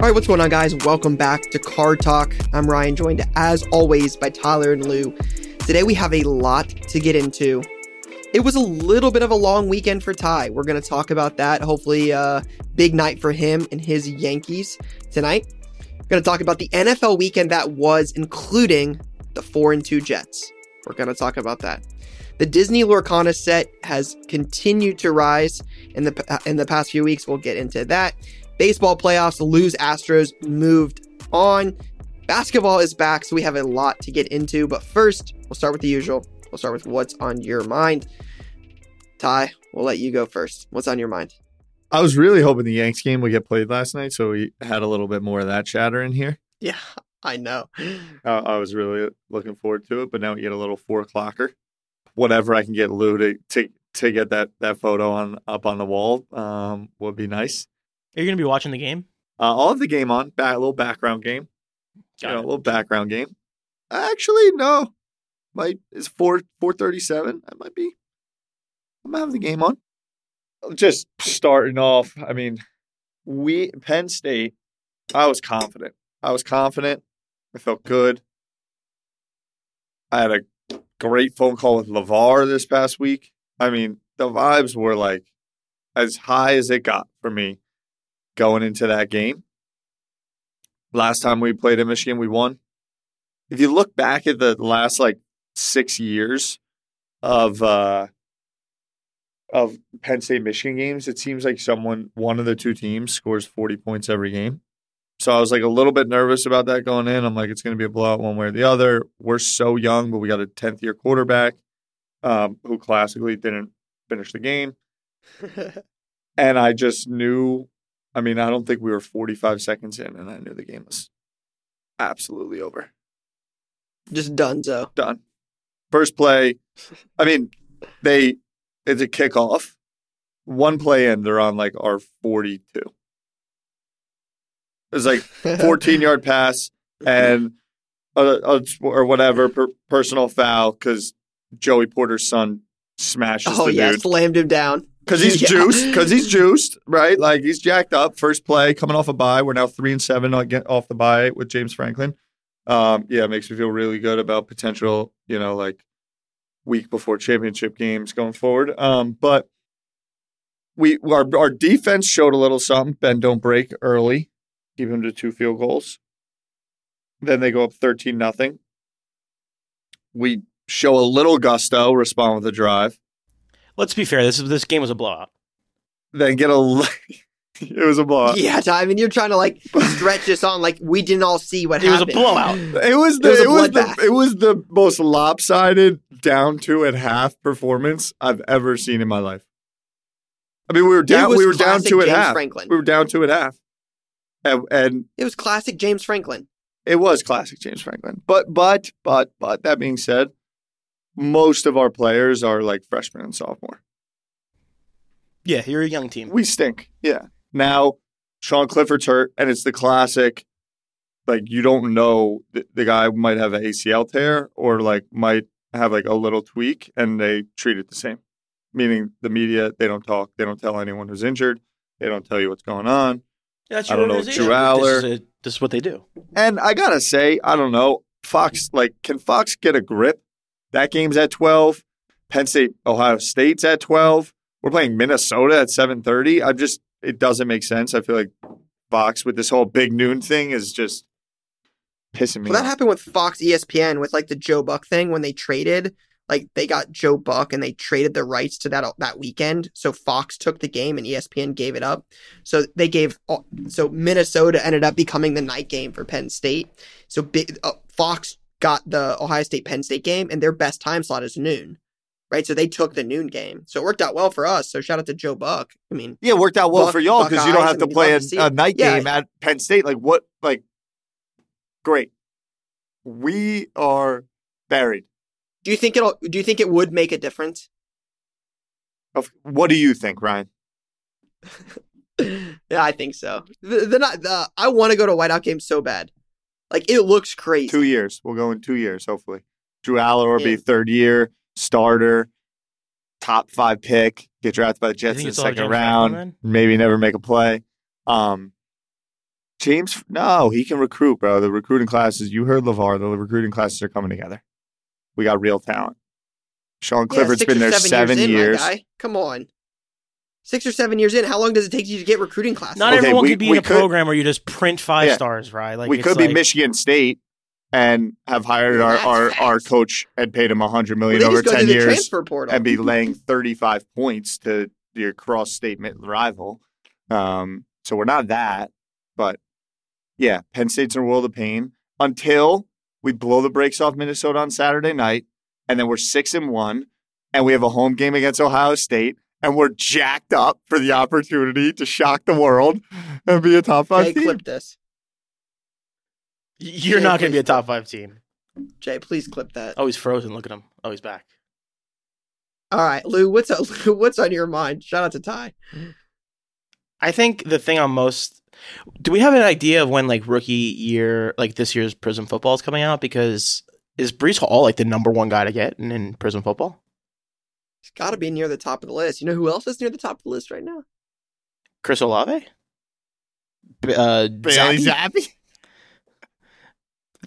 All right, what's going on, guys? Welcome back to Card Talk. I'm Ryan, joined as always by Tyler and Lou. Today we have a lot to get into. It was a little bit of a long weekend for Ty. We're going to talk about that. Hopefully, uh, big night for him and his Yankees tonight. We're going to talk about the NFL weekend that was, including the four and two Jets. We're going to talk about that. The Disney Lorcana set has continued to rise in the in the past few weeks. We'll get into that. Baseball playoffs, Lou's Astros moved on. Basketball is back, so we have a lot to get into. But first, we'll start with the usual. We'll start with what's on your mind. Ty, we'll let you go first. What's on your mind? I was really hoping the Yanks game would get played last night, so we had a little bit more of that chatter in here. Yeah, I know. Uh, I was really looking forward to it, but now we get a little four o'clocker. Whatever I can get Lou to, to to get that that photo on up on the wall um, would be nice. Are you going to be watching the game? Uh, I'll have the game on, back, a little background game. Got you know, a little background game. Actually, no. Might it's four four thirty seven. I might be. I'm gonna have the game on. Just starting off. I mean, we Penn State. I was confident. I was confident. I felt good. I had a great phone call with LeVar this past week. I mean, the vibes were like as high as it got for me going into that game. Last time we played in Michigan, we won. If you look back at the last like six years of uh of Penn State Michigan games, it seems like someone one of the two teams scores 40 points every game. So I was like a little bit nervous about that going in. I'm like, it's going to be a blowout one way or the other. We're so young, but we got a 10th year quarterback um, who classically didn't finish the game. And I just knew, I mean, I don't think we were 45 seconds in, and I knew the game was absolutely over. Just done, donezo. Done. First play, I mean, they, it's a kickoff. One play in, they're on like our 42. It's like 14 yard pass and a, a, or whatever per, personal foul because Joey Porter's son smashes Oh yeah, dude slammed him down. Because he's Yeah. juiced. Because he's juiced, right? Like he's jacked up. First play coming off a bye. We're now three and seven off the bye with James Franklin. Um, yeah, it makes me feel really good about potential. You know, like week before championship games going forward. Um, but we our our defense showed a little something. Ben don't break early. Keep him to two field goals. Then they go up thirteen nothing. We show a little gusto, respond with a drive. Let's be fair. This is, this game was a blowout. Then get a. it was a blowout. yeah, Ty. I mean, you're trying to like stretch this on like we didn't all see what happened. It was a blowout. It was the was a it was, the it was the most lopsided down to at half performance I've ever seen in my life. I mean, we were down. was We were down two at James half. Franklin. We were down two at half, and, and It was classic James Franklin. it was classic James Franklin. But but but but that being said, most of our players are like freshmen and sophomore. Yeah, you're a young team. We stink. Yeah. Now Sean Clifford's hurt, and it's the classic. Like you don't know the, the guy might have an ACL tear or like might have like a little tweak, and they treat it the same. Meaning the media they don't talk, they don't tell anyone who's injured, they don't tell you what's going on. That's I your don't know. Drew Allar. This is, a, this is what they do. And I gotta say, I don't know, Fox like can Fox get a grip? That game's at twelve. Penn State, Ohio State's at twelve. We're playing Minnesota at seven thirty. I'm just it doesn't make sense. I feel like Fox with this whole big noon thing is just pissing me off. Well, that happened with Fox ESPN with like the Joe Buck thing when they traded. Like they got Joe Buck and they traded the rights to that that weekend. So Fox took the game and ESPN gave it up. So they gave all- so Minnesota ended up becoming the night game for Penn State. So big, uh, Fox got the Ohio State Penn State game and their best time slot is noon. Right, so they took the noon game, so it worked out well for us. So shout out to Joe Buck. I mean, Yeah, it worked out well Buck- for y'all because you don't have to play a, to a night Yeah. game at Penn State. Like what? Like great. We are buried. Do you think it'll? Do you think it would make a difference? Of- What do you think, Ryan? yeah, I think so. The, the not the. I want to go to a whiteout game so bad. Like it looks crazy. Two years. We'll go in two years, hopefully. Drew Allar will be third year starter, top five pick, get drafted by the Jets in the second round, Franklin, maybe never make a play. Um, James, no, he can recruit, bro. The recruiting classes, you heard LeVar, the recruiting classes are coming together. We got real talent. Sean Yeah, Clifford's six been or there seven in, my years. guy. Come on. Six or seven years in. How long does it take you to get recruiting classes? Not Okay, everyone we- could be in a could- program where you just print five Yeah. stars, right? Like we it's could be Michigan State and have hired our, our, our coach and paid him a hundred Well, over ten years and be laying 35 points to your cross state rival. Um, so we're not that, but yeah, Penn State's in a world of pain until we blow the brakes off Minnesota on Saturday night, and then we're six and one, and we have a home game against Ohio State, and we're jacked up for the opportunity to shock the world and be a top five Jay, team. clip this. You're Yeah, not going to be a top five team. Jay, please clip that. Oh, he's frozen. Look at him. Oh, he's back. All right, Lou. What's up? Lou, what's on your mind? Shout out to Ty. I think the thing I'm most. Do we have an idea of when like rookie year, like this year's Prism football is coming out? Because is Breece Hall like the number one guy to get in, in Prism football? He's got to be near the top of the list. You know who else is near the top of the list right now? Chris Olave. B- Uh, Bailey Zappe.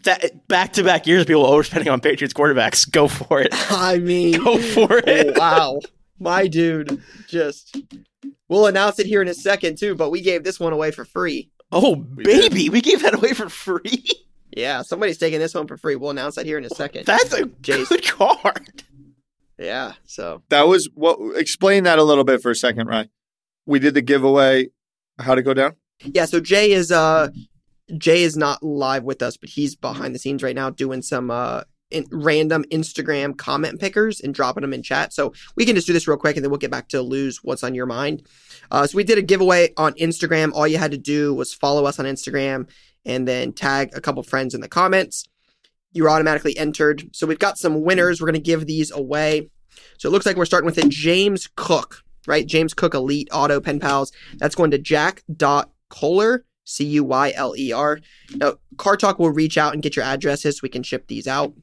That back to back years, people overspending on Patriots quarterbacks. Go for it. I mean, Go for it. wow, my dude. Just we'll announce it here in a second too. But we gave this one away for free. Oh baby, we gave that away for free. Yeah, somebody's taking this one for free. We'll announce that here in a second. That's a Jason. good card. Yeah. So That was what. Explain that a little bit for a second, right? We did the giveaway. How'd it go down? yeah. So Jay is uh Jay is not live with us, but he's behind the scenes right now doing some uh in, random Instagram comment pickers and dropping them in chat. So we can just do this real quick and then we'll get back to Lou's what's on your mind. Uh, so we did a giveaway on Instagram. All you had to do was follow us on Instagram and then tag a couple friends in the comments. You were automatically entered. So we've got some winners. We're going to give these away. So it looks like we're starting with a James Cook, right? James Cook Elite Auto Pen Pals. That's going to Jack Dot Kohler, C U Y L E R. Now, Card Talk will reach out and get your addresses so we can ship these out.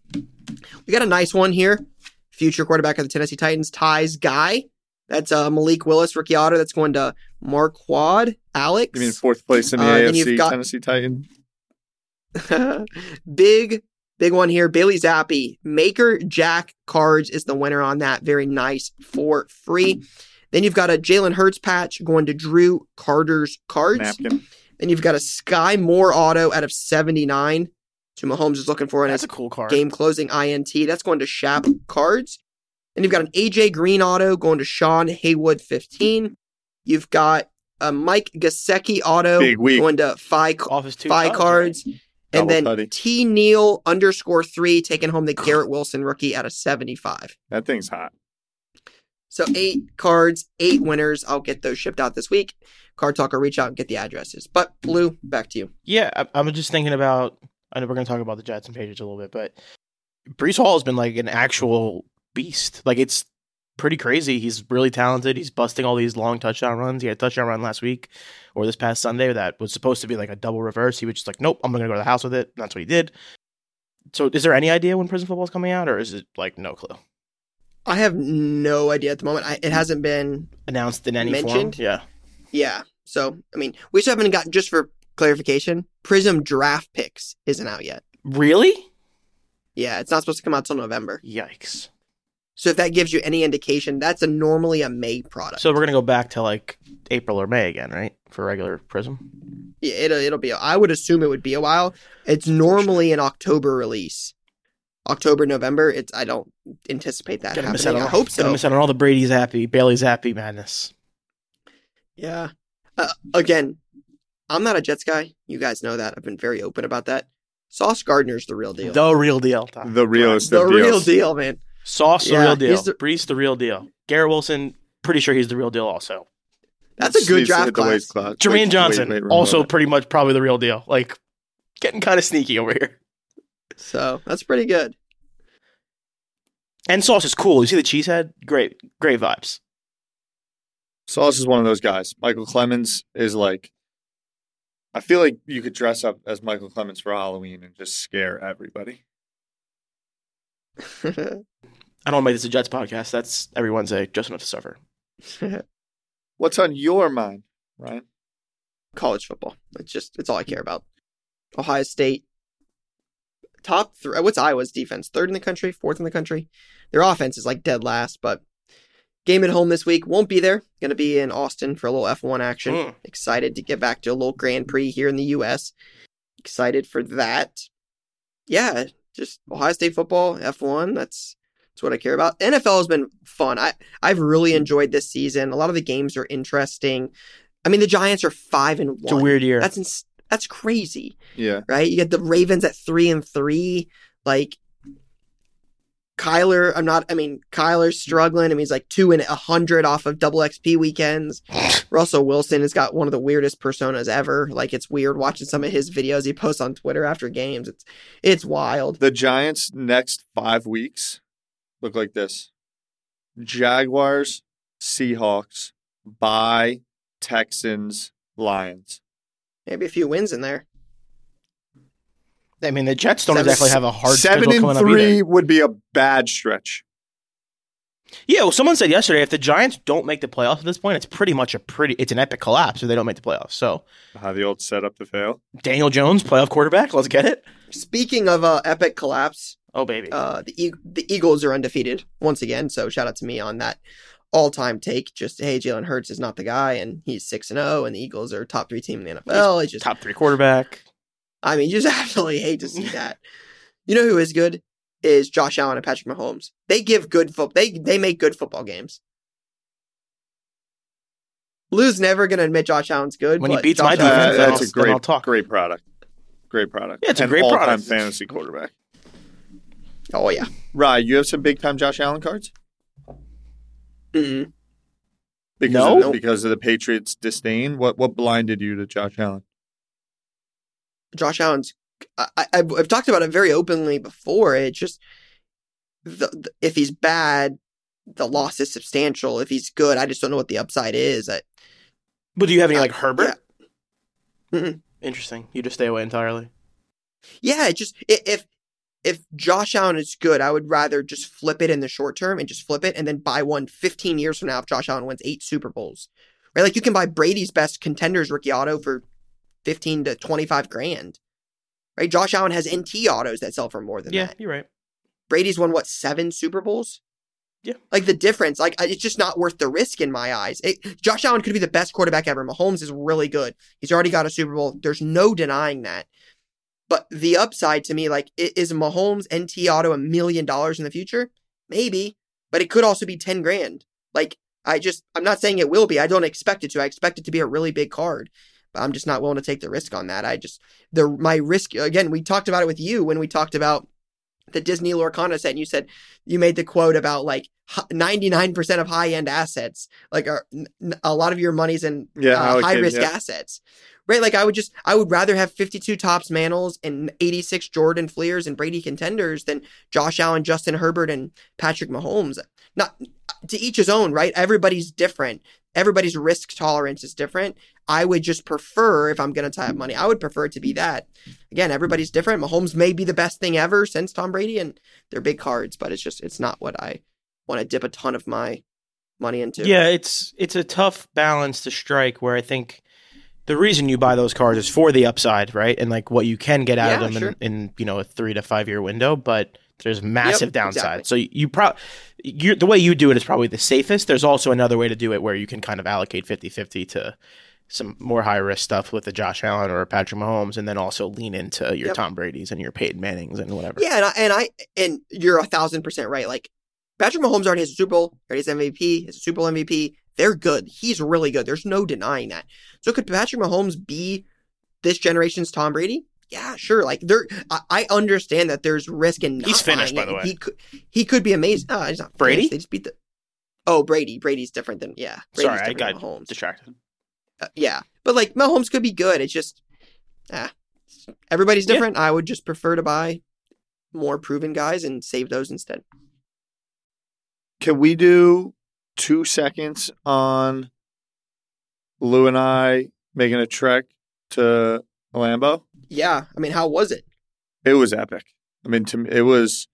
We got a nice one here. Future quarterback of the Tennessee Titans, Ty's guy. That's uh, Malik Willis, rookie auto. That's going to Marquad Alex. You mean fourth place in the Uh, AFC, got- Tennessee Titan? big, big one here. Bailey Zappe, Maker Jack Cards is the winner on that. Very nice for free. Then you've got a Jalen Hurts patch going to Drew Carter's cards. Napkin. Then you've got a Skyy Moore auto out of 79. So Mahomes is looking for in That's a cool card. game closing INT. That's going to Shap cards. Then you've got an AJ Green auto going to Sean Haywood 15. You've got a Mike Gesicki auto Big week. going to Phi Office two Phi Cubs, cards. Double And then tutty. T Neal underscore three taking home the Garrett Wilson rookie out of 75. That thing's hot. So eight cards, eight winners. I'll get those shipped out this week. Card Talk will reach out and get the addresses. But Blue, back to you. Yeah, I, I'm just thinking about. I know we're going to talk about the Jets and Patriots a little bit, but Breece Hall has been like an actual beast. Like it's pretty crazy. He's really talented. He's busting all these long touchdown runs. He had a touchdown run last week or this past Sunday that was supposed to be like a double reverse. He was just like, nope, I'm going to go to the house with it. And that's what he did. So, is there any idea when Prism football is coming out, or is it like no clue I have no idea at the moment. I, it hasn't been announced in any Mentioned? form? Yeah, Yeah. So, I mean, we still haven't got, just for clarification, Prism draft picks isn't out yet. really? Yeah, it's not supposed to come out till November. Yikes! So, if that gives you any indication, that's a normally a May product. So we're gonna go back to like April or May again, right, for regular Prism? yeah, it'll, it'll be, I would assume it would be a while. It's normally an October release. October, November. It's, I don't anticipate that Gonna happening. on I hope Gonna so. miss out on all the Brady's happy, Bailey's happy madness. Yeah. Uh, again, I'm not a Jets guy. You guys know that. I've been very open about that. Sauce Gardner's the real deal. The real deal. Tom. The realest the of real deals. deal, man. Sauce, the Yeah, real deal. he's the- Breece, the real deal. Garrett Wilson, pretty sure he's the real deal also. That's a good Needs to draft the weight class. class. Jermaine Wait, Johnson, wait, wait, also pretty much probably the real deal. Like, getting kind of sneaky over here. So that's pretty good. And Sauce is cool. You see the cheesehead? Great, great vibes. Sauce is one of those guys. Michael Clemons is like, I feel like you could dress up as Michael Clemons for Halloween and just scare everybody. I don't want to make this a Jets podcast. That's every Wednesday, just enough to suffer. What's on your mind, Ryan? College football. It's just it's all I care about. Ohio State top three. What's Iowa's defense? Third in the country, fourth in the country. Their offense is like dead last, but game at home this week won't be there. Going to be in Austin for a little F1 action. Mm. Excited to get back to a little Grand Prix here in the U.S. Excited for that. Yeah, just Ohio State football, F1. That's that's what I care about. NFL has been fun. I I've really enjoyed this season. A lot of the games are interesting. I mean, the Giants are five and one. It's a weird year. That's ins- that's crazy Yeah. right? You get the Ravens at three and three. Like Kyler, I'm not. I mean, Kyler's mm-hmm. struggling. I mean, he's like two and a hundred off of double XP weekends. Russell Wilson has got one of the weirdest personas ever. Like it's weird watching some of his videos he posts on Twitter after games. It's it's wild. The Giants' next five weeks look like this Jaguars, Seahawks, bye Texans, Lions. Maybe a few wins in there. I mean, the Jets don't Seven- exactly have a hard Seven schedule and coming up three either. would be a bad stretch. Yeah, well, someone said yesterday if the Giants don't make the playoffs at this point, it's pretty much a pretty, it's an epic collapse if they don't make the playoffs. So How the old setup to fail. Daniel Jones, playoff quarterback, let's get it. Speaking of uh, epic collapse, Oh baby, uh, the e- the Eagles are undefeated once again. So shout out to me on that all time take. Just hey, Jalen Hurts is not the guy, and he's six and zero, and the Eagles are top three team in the NFL. It's just, top three quarterback. I mean, you just absolutely hate to see that. You know who is good is Josh Allen and Patrick Mahomes. They give good football. They they make good football games. Lou's never gonna admit Josh Allen's good. When he beats Josh my defense, Uh, that's I'll- a then I'll great, talk. great product. Great product. Yeah, it's a And great all-time product. fantasy quarterback. Oh yeah. Rye, you have some big time Josh Allen cards? Mm-mm. Because No. of, because of the Patriots' disdain. What what blinded you to Josh Allen? Josh Allen's. I, I, I've I've talked about it very openly before. It's just the, the, if he's bad, the loss is substantial. If he's good, I just don't know what the upside is. I, But do you have any Uh, like Herbert? yeah. Interesting. You just stay away entirely. yeah, it just i- if if Josh Allen is good, I would rather just flip it in the short term and just flip it and then buy one 15 years from now if Josh Allen wins eight Super Bowls. Right? Like you can buy Brady's best contenders rookie auto for 15 to 25 grand. Right? Josh Allen has NT autos that sell for more than Yeah, that. Yeah, you're right. Brady's won what seven Super Bowls. Yeah. like the difference, like it's just not worth the risk in my eyes. It, Josh Allen could be the best quarterback ever. Mahomes is really good. He's already got a Super Bowl. There's no denying that. But the upside to me, like, is Mahomes NT Auto a million dollars in the future? Maybe, but it could also be ten grand. Like, I just, I'm not saying it will be. I don't expect it to. I expect it to be a really big card. But I'm just not willing to take the risk on that. I just the my risk again. We talked about it with you when we talked about the Disney Lorcana set, and you said you made the quote about like 99% of high end assets, like are, n- a lot of your money's in Yeah, uh, high risk yeah. assets, right? Like I would just, I would rather have 52 Topps Mantles and 86 Jordan Fleers and Brady contenders than Josh Allen, Justin Herbert, and Patrick Mahomes. Not to each his own, right? Everybody's different. Everybody's risk tolerance is different. I would just prefer, if I'm going to tie up money, I would prefer it to be that. Again, everybody's different. Mahomes may be the best thing ever since Tom Brady, and they're big cards, but it's just, it's not what I want to dip a ton of my money into. Yeah, it's it's a tough balance to strike where I think the reason you buy those cars is for the upside, right? And like what you can get out Yeah, of them sure. in, in you know a three to five year window, but there's massive Yep, downside. exactly. So you pro you the way you do it is probably the safest. There's also another way to do it where you can kind of allocate 50-50 to some more high risk stuff with a Josh Allen or a Patrick Mahomes, and then also lean into your Yep. Tom Brady's and your Peyton Mannings and whatever. Yeah, and I, and I and you're a thousand percent right. Like Patrick Mahomes already has a Super Bowl, already has MVP, has a Super Bowl MVP. They're good. He's really good. There's no denying that. So could Patrick Mahomes be this generation's Tom Brady? Yeah, sure. Like there, I, I understand that there's risk in. Not He's finished, by the way. He could, he could be amazing. Oh, he's not Brady? finished. They just beat the. Oh, Brady. Brady's different than yeah. Brady's Sorry, I got Mahomes. distracted. Uh, yeah, but like Mahomes could be good. It's just, ah, everybody's Yeah. different. I would just prefer to buy more proven guys and save those instead. Can we do two seconds on Lou and I making a trek to Lambeau? Yeah, I mean, how was it? It was epic. I mean, to me, it was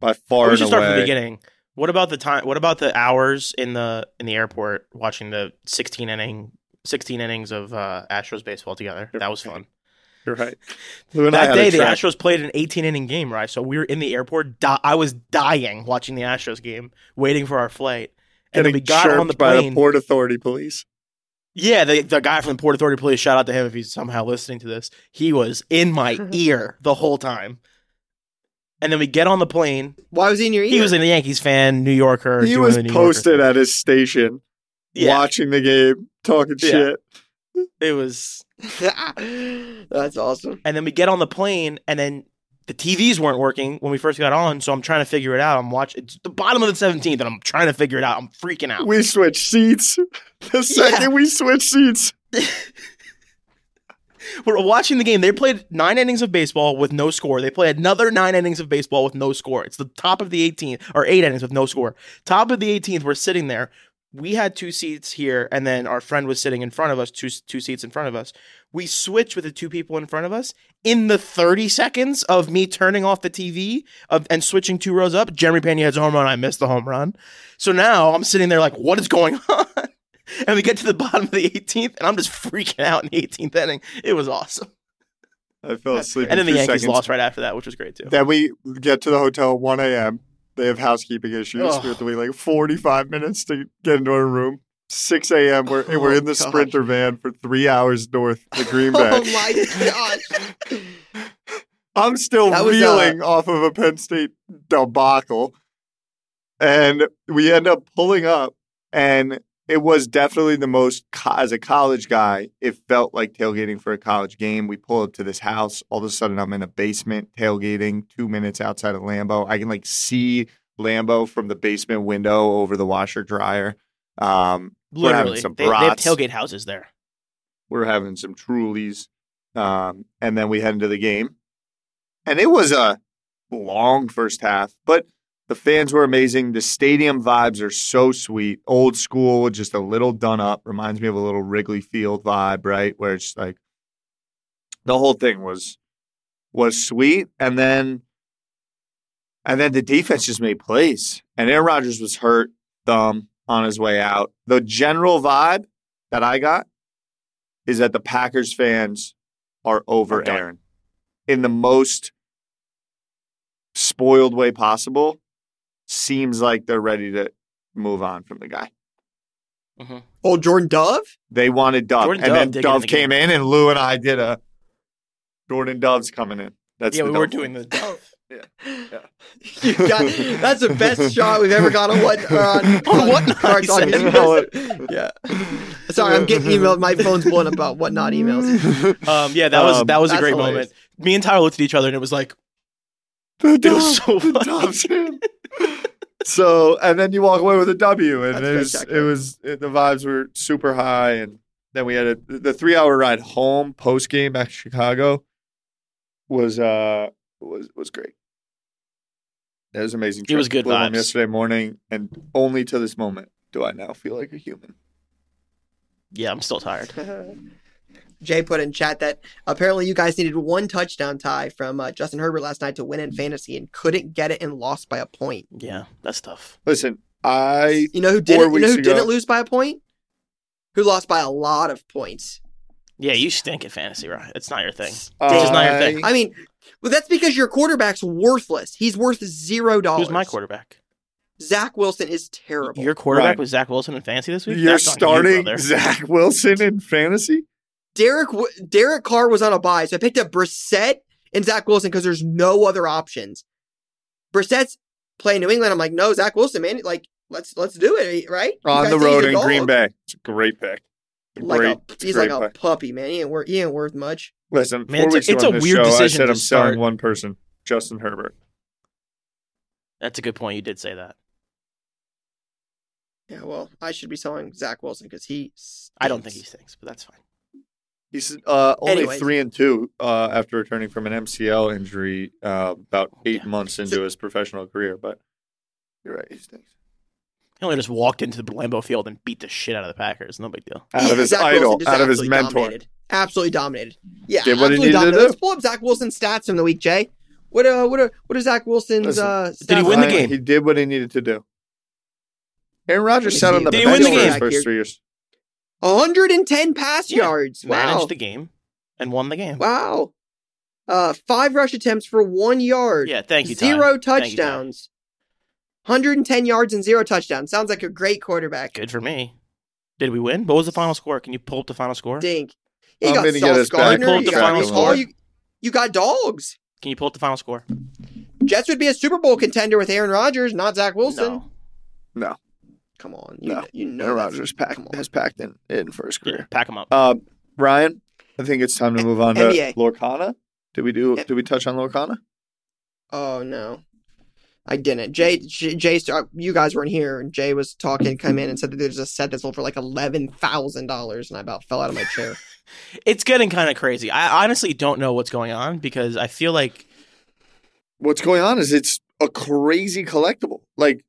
by far we and should start from the beginning. What about the time? What about the hours in the in the airport watching the 16 inning 16 innings of uh, Astros baseball together? That was fun. You're right. Lou and I That day, the. Astros played an 18 inning game, right? So we were in the airport. Di- I was dying watching the Astros game, waiting for our flight. And then getting we got on the chirped by the plane. Port Authority police. yeah, the, the guy from the Port Authority Police, shout out to him if he's somehow listening to this. He was in my ear the whole time. And then we get on the plane. Why was he in your ear? He was a Yankees fan, New Yorker. He doing was the New posted thing. at his station, Yeah. watching the game, talking Yeah. shit. It was That's awesome. And then we get on the plane, and then the TVs weren't working when we first got on. So I'm trying to figure it out. I'm watching. It's the bottom of the 17th, and I'm trying to figure it out. I'm freaking out. We switched seats. The second we switched seats, We're watching the game. They played nine innings of baseball with no score. They played another nine innings of baseball with no score. It's the top of the 18th, or eight innings with no score. Top of the 18th, we're sitting there. We had two seats here, and then our friend was sitting in front of us, two, two seats in front of us. We switched with the two people in front of us. In the 30 seconds of me turning off the TV of, and switching two rows up, Jeremy Pena hits a home run. I missed the home run. So now I'm sitting there like, what is going on? And we get to the bottom of the 18th, and I'm just freaking out in the 18th inning. It was awesome. I fell asleep. And in then the Yankees seconds. lost right after that, which was great too. Then we get to the hotel 1 a.m. They have housekeeping issues. Ugh. We have to wait like 45 minutes to get into our room. 6 a.m. We're, Oh, we're in the gosh. Sprinter van for three hours north to Green Bay. Oh my gosh. I'm still uh, reeling off of a Penn State debacle. And we end up pulling up, and it was definitely the most, as a college guy, it felt like tailgating for a college game. We pull up to this house. All of a sudden, I'm in a basement tailgating two minutes outside of Lambeau I can like see Lambeau from the basement window over the washer dryer. Um, Literally, some they, they have tailgate houses there. we're having some Trulies, um, and then we head into the game. And it was a long first half, but the fans were amazing. The stadium vibes are so sweet, old school, just a little done up. Reminds me of a little Wrigley Field vibe, right? Where it's like the whole thing was was sweet, and then and then the defense just made plays. And Aaron Rodgers was hurt, thumb on his way out. The general vibe that I got is that the Packers fans are over. Aaron in the most spoiled way possible. Seems like they're ready to move on from the guy. Oh, Jordan Dove? They wanted Dove, Jordan and Dove then did get in Dove the came in, and Lou and I did a Jordan Dove's coming in. That's yeah, the we were Dove doing one. the dove. You got, that's the best shot we've ever got on what on, On Whatnot, Cards on yeah. Sorry, I'm getting emailed. My phone's blowing up about whatnot emails. Um, yeah, that was Um, that was a great hilarious. moment. Me and Tyler looked at each other, and it was like, The It was so the funny. Dove's in. So, and then you walk away with a W, and That's it was it was it, the vibes were super high, and then we had a the three hour ride home post game back to Chicago was uh was was great. That was amazing. It was good Flew home vibes. yesterday morning, and only to this moment do I now feel like a human. yeah, I'm still tired. Jay put in chat that apparently you guys needed one touchdown tie from uh, Justin Herbert last night to win in fantasy and couldn't get it and lost by a point. Yeah, that's tough. Listen, I You know who didn't? You know who ago- didn't lose by a point? Who lost by a lot of points? Yeah, you stink at fantasy, right? It's not your thing. I, It's just not your thing. I mean, well, that's because your quarterback's worthless. He's worth zero dollars. Who's my quarterback? Zach Wilson is terrible. Your quarterback Right. was Zach Wilson in fantasy this week. You're That's on you, starting brother. Zach Wilson in fantasy. Derek W- Derek Carr was on a bye, so I picked up Brissett and Zach Wilson because there's no other options. Brissett's playing New England. I'm like, no, Zach Wilson, man, like let's let's do it, eh, right? On the road in dog. Green Bay. It's a great pick. Like great, a, he's great like a pick. puppy, man. He ain't worth he ain't worth much. Listen, Man, four it's a- it's a weird show, I decision said to I'm selling one person, Justin Herbert. That's a good point. You did say that. Yeah, well, I should be selling Zach Wilson because he. I don't think he stinks. stinks, but that's fine. He's uh, only Anyways. three and two uh, after returning from an MCL injury uh, about eight Yeah. months into his professional career. But you're right, he stinks. He only just walked into the Lambeau Field and beat the shit out of the Packers. No big deal. Out of his Zach idol, out of his mentor. Dominated. Absolutely dominated. Yeah, Did what he absolutely needed to dominated. do. Let's pull up Zach Wilson's stats from the week, Jay. What uh, what are what are Zach Wilson's Listen, uh? did he win the game? He did what he needed to do. Aaron Let Rodgers sat on the bench win the for his first three years. 110 pass Yeah. yards. Wow. Managed the game and won the game. Wow. Uh, five rush attempts for one yard. Yeah, thank you. Ty. Zero Thank you, Ty. touchdowns. 110 yards and zero touchdowns. Sounds like a great quarterback. Good for me. Did we win? What was the final score? Can you pull up the final score? Dink. You I'm got gonna get Sauce us back. Gardner. Pull up You the got final score. Hall, You, you got dogs. Can you pull up the final score? Jets would be a Super Bowl contender with Aaron Rodgers, not Zach Wilson. No. No, Come on. You, No. you know Aaron that's- Rodgers packed, come on. has packed in, in for his Yeah, career. pack him up. Uh, Ryan, I think it's time to move on to NBA. Lorcana. Did we do? Yeah. Did we touch on Lorcana? Oh no, I didn't. Jay, Jay, Jay you guys weren't here, and Jay was talking, come in and said that there's a set that's sold for like eleven thousand dollars, and I about fell out of my chair. It's getting kind of crazy. I honestly don't know what's going on because I feel like. What's going on is it's a crazy collectible. Like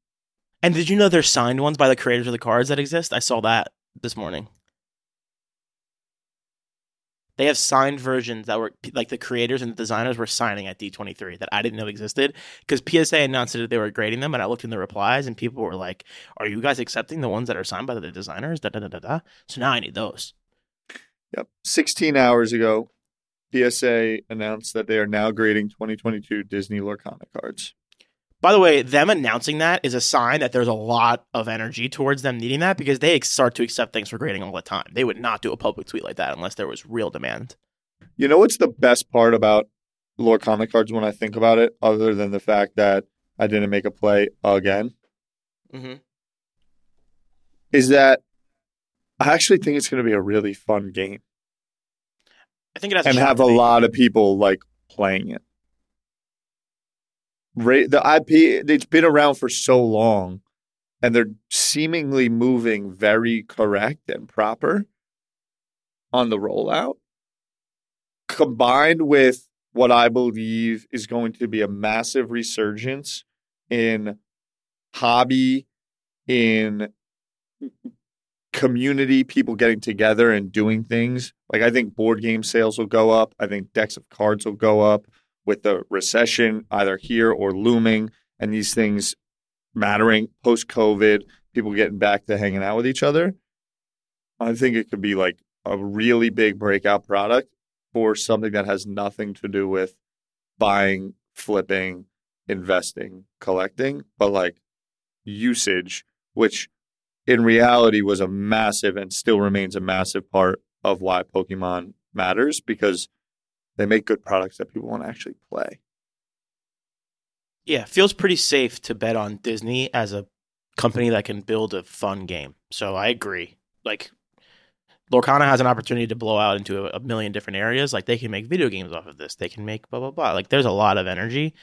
And did you know there's signed ones by the creators of the cards that exist? I saw that this morning. They have signed versions that were like the creators and the designers were signing at D23 that I didn't know existed because PSA announced that they were grading them, and I looked in the replies and people were like, "Are you guys accepting the ones that are signed by the designers?" Da da da da da. So now I need those. Yep. 16 hours ago, PSA announced that they are now grading 2022 Disney Lorcana cards. By the way, them announcing that is a sign that there's a lot of energy towards them needing that because they start to accept things for grading all the time. They would not do a public tweet like that unless there was real demand. You know what's the best part about Lorcana cards when I think about it, other than the fact that I didn't make a play again, Mm-hmm. is that I actually think it's going to be a really fun game I think it has and have a lot of people like playing it. The IP, it's been around for so long and they're seemingly moving very correct and proper on the rollout, combined with what I believe is going to be a massive resurgence in hobby, in community, people getting together and doing things. Like I think board game sales will go up. I think decks of cards will go up with the recession either here or looming and these things mattering post COVID, people getting back to hanging out with each other. I think it could be like a really big breakout product for something that has nothing to do with buying, flipping, investing, collecting, but like usage, which in reality was a massive and still remains a massive part of why Pokemon matters because they make good products that people want to actually play. Yeah, feels pretty safe to bet on Disney as a company that can build a fun game. So I agree. Like Lorcana has an opportunity to blow out into a, a million different areas. Like they can make video games off of this. They can make blah blah blah. Like there's a lot of energy.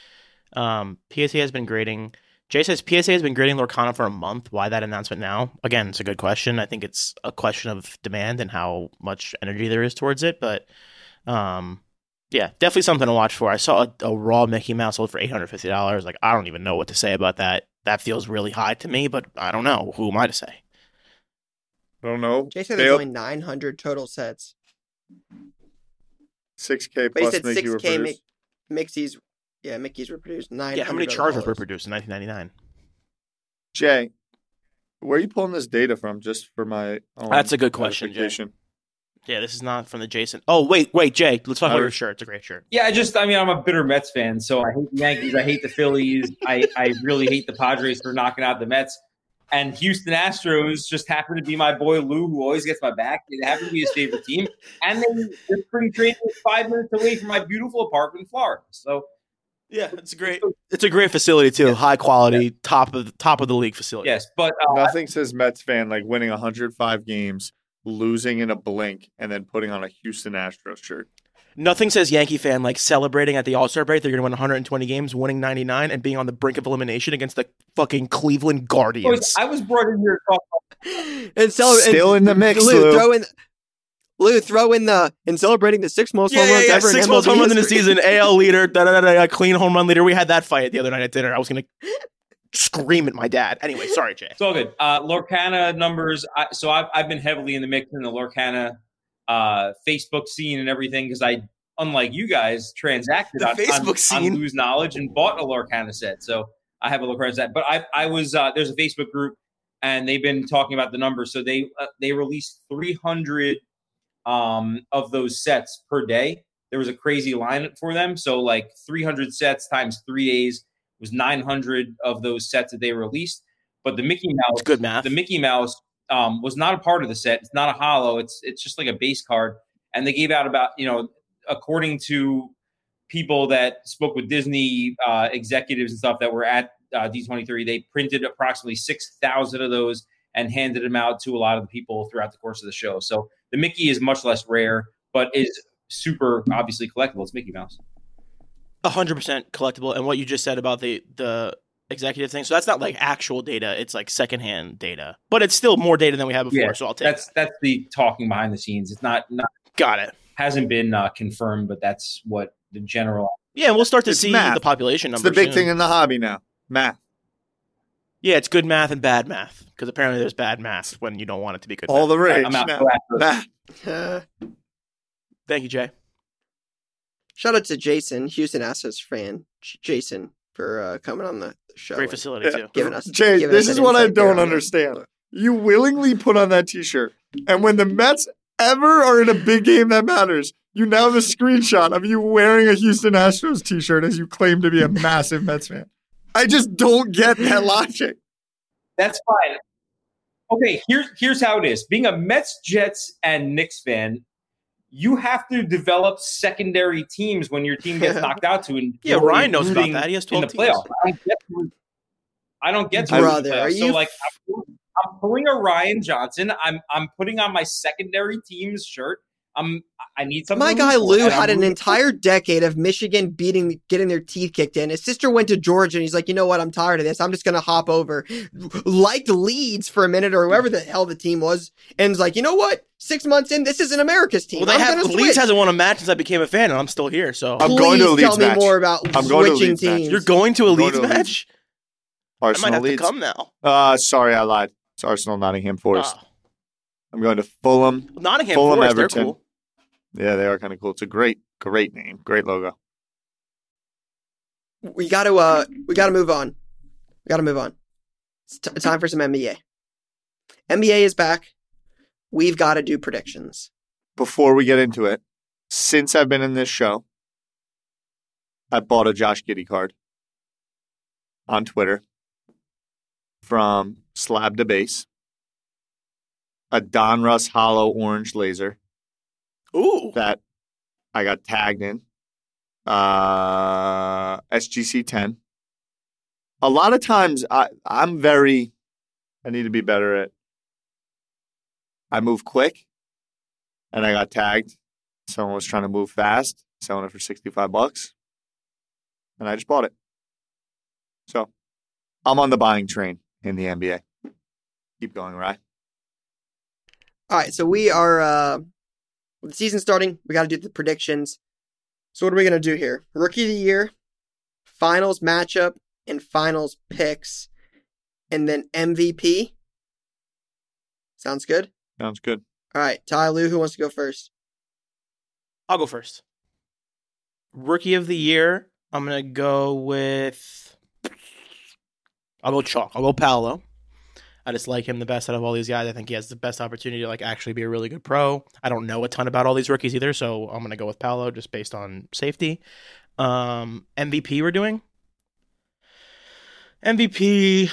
Um, PSA has been grading. Jay says PSA has been grading Lorcana for a month. Why that announcement now? Again, it's a good question. I think it's a question of demand and how much energy there is towards it. But um, yeah, definitely something to watch for. I saw a, a raw Mickey Mouse sold for eight hundred fifty dollars. Like I don't even know what to say about that. That feels really high to me, but I don't know. Who am I to say? I don't know. Jay said there's only 900 total sets. 6K But plus said Mickey 6K reproduced. Mi- Mixies. Yeah, Mickey's were produced. Nine. Yeah, how many Charizards were produced in nineteen ninety nine? Jay, where are you pulling this data from? Just for my own That's a good question, Jay. Edification? Yeah, this is not from the Jason. Oh wait, wait, Jay, let's talk about Uh, your shirt. It's a great shirt. Yeah, I just I mean I'm a bitter Mets fan, so I hate the Yankees, I hate the Phillies, I, I really hate the Padres for knocking out the Mets. And Houston Astros just happen to be my boy Lou, who always gets my back. It happen to be his favorite team, and they the spring training is five minutes away from my beautiful apartment in Florida. So Yeah, it's great. It's a great facility too. High quality, top of top of the league facility. yes, but uh, Nothing says Mets fan like winning 105 games, losing in a blink, and then putting on a Houston Astros shirt. Nothing says Yankee fan like celebrating at the All Star break. They're going to win 120 games, winning 99, and being on the brink of elimination against the fucking Cleveland Guardians. boys, I was brought in here to And so Still and in the mix, Lou, Lou. throw in Lou, throw in the in celebrating the six most Yeah, home yeah, runs yeah. ever. Six in most MLB home runs in the history. season. AL leader. Da, da, da, da, clean home run leader. We had that fight the other night at dinner. I was gonna scream at my dad. Anyway, sorry, Jay. It's all good. Uh, Lorcana numbers. I, so I've, I've been heavily in the mix in the Lorcana uh, Facebook scene and everything because I, unlike you guys, transacted The on, Facebook on, scene. on Lose Knowledge and bought a Lorcana set. So I have a Lorcana set. But I, I was uh, there's a Facebook group and they've been talking about the numbers. So they uh, they released 300 um, of those sets per day. There was a crazy line for them. So like 300 sets times three days was 900 of those sets that they released. But the Mickey Mouse, good math. the Mickey Mouse um, was not a part of the set. It's not a holo. It's it's just like a base card. And they gave out about you know, according to people that spoke with Disney uh, executives and stuff that were at uh, D23, they printed approximately six thousand of those and handed them out to a lot of the people throughout the course of the show. So the Mickey is much less rare, but is super obviously collectible. It's Mickey Mouse. Hundred percent collectible. And what you just said about the the executive thing, so that's not like actual data; it's like secondhand data, but it's still more data than we had before. Yeah, so I'll take. That's that. that's the talking behind the scenes. It's not not Got it. hasn't been uh, confirmed, but that's what the general. Yeah, and we'll start to It's see math. the population It's numbers. the big soon. thing in the hobby now. Math. Yeah, it's good math and bad math because apparently there's bad math when you don't want it to be good. All math. the rage. I'm out. now. Go. Math. Uh, Thank you, Jay. Shout out to Jason, Houston Astros fan, Jason, for uh, coming on the show. Great facility Yeah. too. Giving us, Jay, giving this us is what I don't on it. understand. You willingly put on that T-shirt, and when the Mets ever are in a big game that matters, you now have a screenshot of you wearing a Houston Astros T-shirt as you claim to be a massive Mets fan. I just don't get that logic. That's fine. Okay, here's here's how it is. Being a Mets, Jets, and Knicks fan, you have to develop secondary teams when your team gets knocked out to. And Yeah, Ryan knows about that. He has in the 12 teams. playoffs. I don't get to. I don't get to. root in the Brother, are playoffs. So you like, I'm, I'm pulling a Ryan Johnson. I'm I'm putting on my secondary team's shirt. I'm I need something. My guy Lou and I'm had an entire decade of Michigan beating, getting their teeth kicked in. His sister went to Georgia, and he's like, you know what? I'm tired of this. I'm just gonna hop over. Liked Leeds for a minute, or whoever the hell the team was, and was like, you know what? Six months in, this isn't America's team. Well, they I'm have Leeds hasn't won a match since I became a fan, and I'm still here. So I'm Please going to a Leeds tell me more about I'm going to a switching Leeds match. teams. you're going to a I'm Leeds to a Leeds. match. I Arsenal might have Leeds. to come now. Uh, sorry, I lied. It's Arsenal, Nottingham Forest. Oh. I'm going to Fulham. Nottingham Fulham, Forest, they're Everton. cool. Yeah, they are kind of cool. It's a great, great name, great logo. we got to uh we got to move on. We got to move on. It's t- time for some NBA. NBA is back. We've got to do predictions. Before we get into it, since I've been in this show, I bought a Josh Giddey card on Twitter from Slab to Base, a Don Russ Holo Orange Laser Ooh, that I got tagged in, uh, SGC 10. A lot of times I, I'm very, I need to be better at, I move quick and I got tagged. Someone was trying to move fast, selling it for 65 bucks. And I just bought it. So I'm on the buying train in the NBA. Keep going, right? All right, so we are uh with the season starting. We got to do the predictions. So what are we gonna do here? Rookie of the year, finals matchup, and finals picks, and then MVP. Sounds good. Sounds good. All right, Ty Lou, who wants to go first? I'll go first. Rookie of the year, I'm gonna go with. I'll go chalk. I'll go Paolo. I just like him the best out of all these guys. I think he has the best opportunity to like actually be a really good pro. I don't know a ton about all these rookies either, so I'm gonna go with Paolo just based on safety. Um, MVP we're doing. MVP.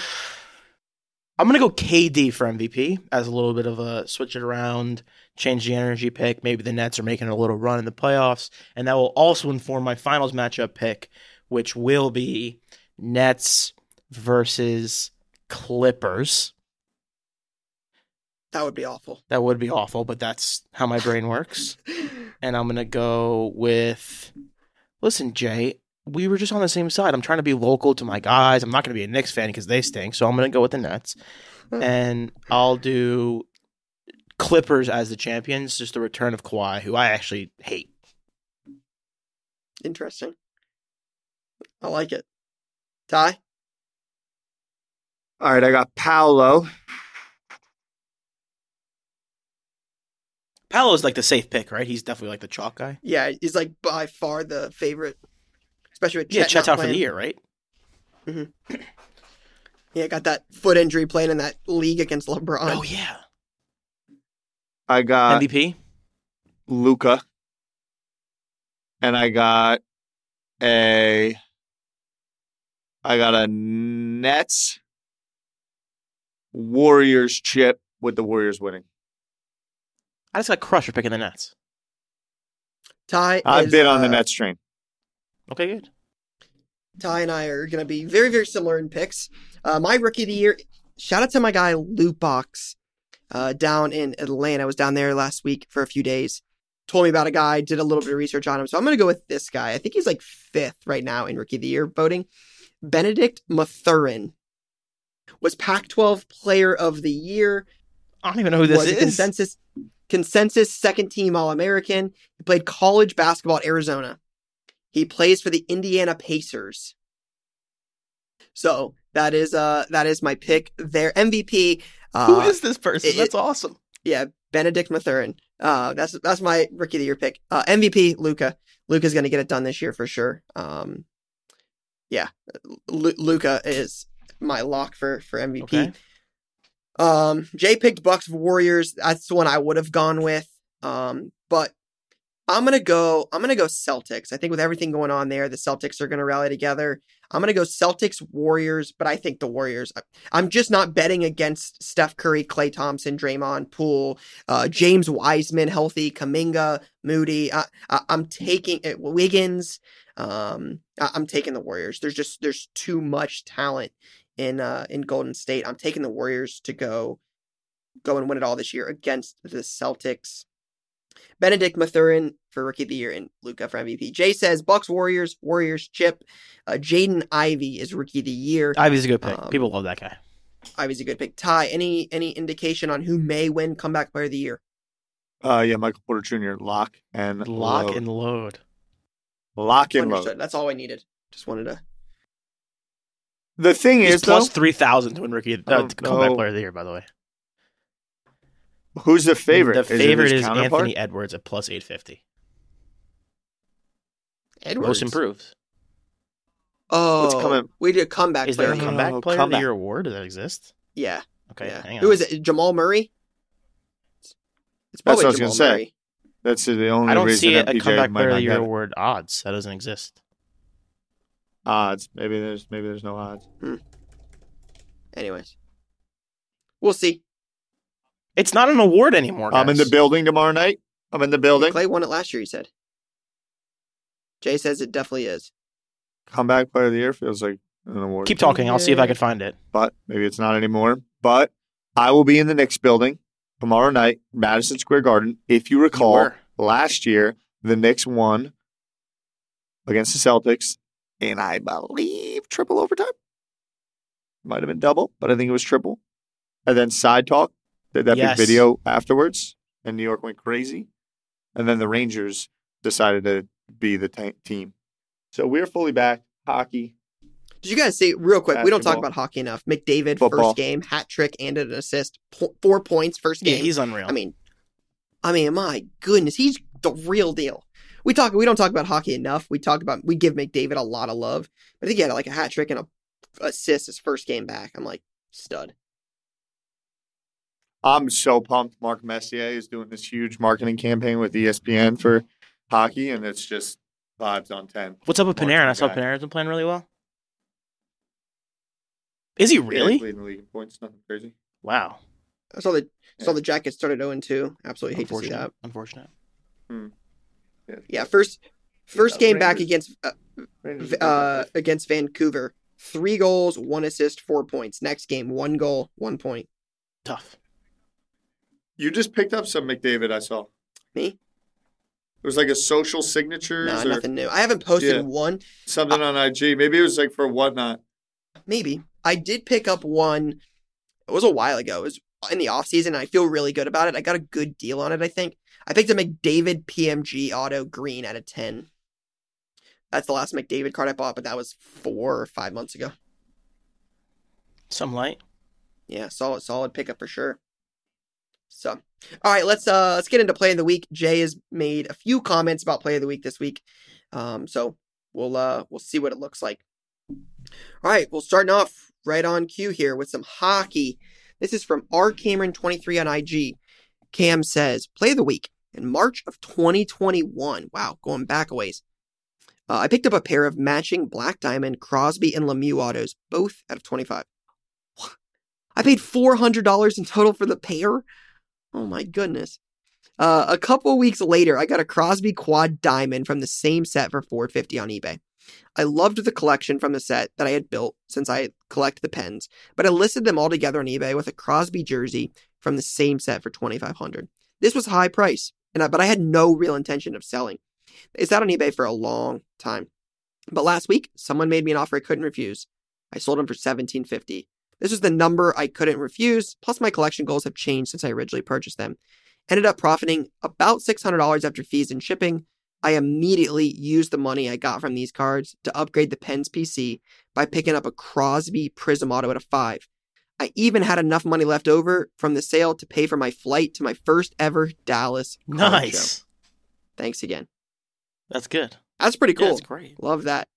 I'm gonna go KD for MVP as a little bit of a switch it around, change the energy pick. Maybe the Nets are making a little run in the playoffs, and that will also inform my finals matchup pick, which will be Nets versus Clippers. That would be awful. That would be awful, but that's how my brain works. And I'm gonna go with. Listen, Jay, we were just on the same side. I'm trying to be local to my guys. I'm not gonna be a Knicks fan because they stink, so I'm gonna go with the Nets. And I'll do Clippers as the champions, just the return of Kawhi, who I actually hate. Interesting. I like it. Ty? All right, I got Paolo. Paolo's like the safe pick, right? He's definitely like the chalk guy. Yeah, he's like by far the favorite, especially with Yeah, Chet Chet's not out for the year, right? Mm-hmm. Yeah, got that foot injury playing in that league against LeBron. oh yeah, I got MVP. Luka. And I got a I got a Nets Warriors chip with the Warriors winning. I just got crushed for picking the Nets. Ty, I've is, been on the uh, Nets train. Okay, good. Ty and I are going to be very, very similar in picks. Uh, my rookie of the year, shout out to my guy Loot Box uh, down in Atlanta. I was down there last week for a few days. Told me about a guy, did a little bit of research on him. So I'm going to go with this guy. I think he's like fifth right now in rookie of the year voting. Benedict Mathurin was Pac 12 player of the year. I don't even know who this was a is. consensus consensus second team All American. He played college basketball at Arizona. He plays for the Indiana Pacers. So that is uh that is my pick. Their MVP. Uh, Who is this person? it- That's awesome. yeah, Benedict Mathurin. Uh, that's that's my rookie of the year pick. Uh, MVP Luka. Luka's gonna get it done this year for sure. Um, yeah, Lu- Luka is my lock for for MVP. Okay. Um, Jay picked Bucks Warriors. That's the one I would have gone with. Um, but I'm gonna go. I'm gonna go Celtics. I think with everything going on there, the Celtics are gonna rally together. I'm gonna go Celtics Warriors, but I think the Warriors. I'm just not betting against Steph Curry, Klay Thompson, Draymond, Poole, uh, James Wiseman, healthy, Kuminga, Moody. I, I'm taking it. Wiggins. Um, I, I'm taking the Warriors. There's just there's too much talent in uh in Golden State. I'm taking the Warriors to go go and win it all this year against the Celtics. Benedict Mathurin for Rookie of the Year and Luka for MVP. Jay says Bucks Warriors Warriors chip. Uh, Jaden Ivey is Rookie of the Year. Ivey's a good pick. Um, People love that guy. Ivey's a good pick. Ty, any any indication on who may win Comeback Player of the Year? Uh yeah, Michael Porter Jr. Lock and Lock load. and load. lock and load. That's all I needed. Just wanted to. The thing He's is plus though, three thousand to win rookie uh, Oh, comeback no. player of the year. By the way, who's the favorite? The Is favorite his is? Anthony Edwards at plus eight fifty. Edwards. Most improved. Oh, What's coming- We did a comeback Is player. there a of the year. comeback Oh, player of the year award? Does that exist? Yeah. Okay, yeah. hang on. Who is it? Jamal Murray. It's That's probably what I was gonna say. That's the only I don't reason see a, a MPJ comeback player of the year award odds. That doesn't exist. Odds. Maybe there's maybe there's no odds. Hmm. Anyways, we'll see. It's not an award anymore. I'm in the building tomorrow night. I'm in the building. Klay won it last year. He said. Jay says it definitely is. Comeback player of the year feels like an award. Keep talking. I'll see if I can find it. but maybe it's not anymore. But I will be in the Knicks building tomorrow night, Madison Square Garden. If you You recall, were. last year the Knicks won against the Celtics, and I believe triple overtime. Might have been double, but I think it was triple. And then side talk did that Yes. big video afterwards, and New York went crazy. And then the Rangers decided to be the ta- team. So we're fully back. Hockey. Did you guys see real quick? We don't talk about hockey enough. McDavid Football. first game hat trick and an assist, po- four points first Yeah, game. he's unreal. I mean, I mean, my goodness, he's the real deal. We talk, we don't talk about hockey enough. We talk about, we give McDavid a lot of love, but he had like a hat trick and a assist his first game back. I'm like, stud. I'm so pumped. Mark Messier is doing this huge marketing campaign with ESPN for hockey, and it's just vibes on 10. What's up with Mark's Panarin? I saw guy. Panarin's been playing really well. Is he really? he's leading the league in points, nothing crazy. Wow. I saw the saw the Jackets started 0 2. Absolutely hate to see Unfortunate. that. Unfortunate. Hmm. Yeah, first first uh, game back against uh, Rangers v- are uh against Vancouver. Three goals, one assist, four points. Next game, one goal, one point. Tough. you just picked up some McDavid, I saw. Me? It was like a social signature. Nah, or nothing new. I haven't posted Yeah. one. something on IG. Maybe it was like for whatnot. Maybe I did pick up one. It was a while ago. It was in the offseason, and I feel really good about it. I got a good deal on it, I think. I picked a McDavid PMG Auto Green out of 10. That's the last McDavid card I bought, but that was four or five months ago. Some light. Yeah, solid, solid pickup for sure. So, all right, let's uh let's get into play of the week. Jay has made a few comments about play of the week this week, um, so we'll uh we'll see what it looks like. All right, we'll starting off right on cue here with some hockey. This is from R Cameron twenty three on IG. Cam says play of the week in March of 2021. Wow, going back a ways. Uh, I picked up a pair of matching Black Diamond Crosby and Lemieux autos, both out of 25. I paid $400 in total for the pair. Oh my goodness. Uh, a couple weeks later, I got a Crosby Quad Diamond from the same set for 450 on eBay. I loved the collection from the set that I had built since I collect the pens, but I listed them all together on eBay with a Crosby jersey from the same set for 2500. This was high price, and I, but I had no real intention of selling. It sat on eBay for a long time. But last week, someone made me an offer I couldn't refuse. I sold them for 1750. This was the number I couldn't refuse, plus my collection goals have changed since I originally purchased them. Ended up profiting about $600 after fees and shipping. I immediately used the money I got from these cards to upgrade the Pens PC by picking up a Crosby Prism Auto at a 5. I even had enough money left over from the sale to pay for my flight to my first ever Dallas Nice. show. Thanks again. That's good. That's pretty Yeah, cool. that's great. Love that.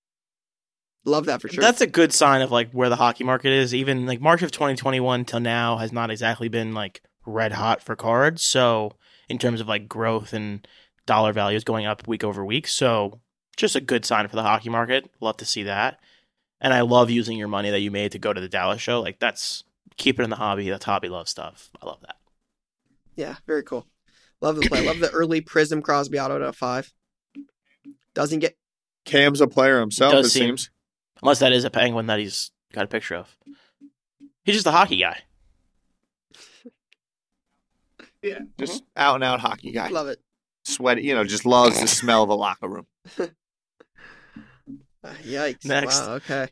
Love that for sure. That's a good sign of like where the hockey market is. Even like March of 2021 till now has not exactly been like red hot for cards. So in terms of like growth and dollar values going up week over week, so just a good sign for the hockey market. Love to see that. And I love using your money that you made to go to the Dallas show. Like that's keep it in the hobby. That's hobby love stuff. I love that. yeah, very cool. Love the play. Love the early Prism Crosby auto to five. Doesn't get Cam's a player himself, Does it seem- seems. Unless that is a penguin that he's got a picture of. He's just a hockey guy. Yeah. Just out and out hockey guy. love it. Sweaty, you know, just loves the smell of a locker room. Uh, yikes. Next. Wow, okay.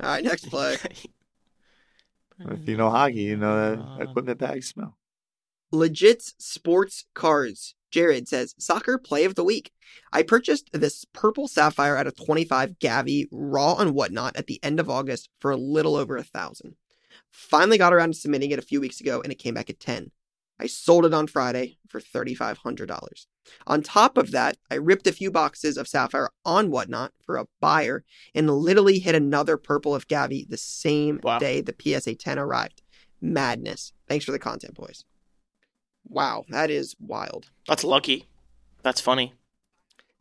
All right, next play. If mm-hmm. you know hockey, you know that ah. equipment bag smell. Legit sports cards. Jared says, soccer play of the week. I purchased this purple sapphire at a 25 Gavi raw and whatnot at the end of August for a little over a thousand. Finally got around to submitting it a few weeks ago and it came back at 10. I sold it on Friday for $3,500. On top of that, I ripped a few boxes of sapphire on whatnot for a buyer and literally hit another purple of Gavi the same Wow. day the PSA 10 arrived. Madness. Thanks for the content, boys. Wow, that is wild. That's lucky. That's funny.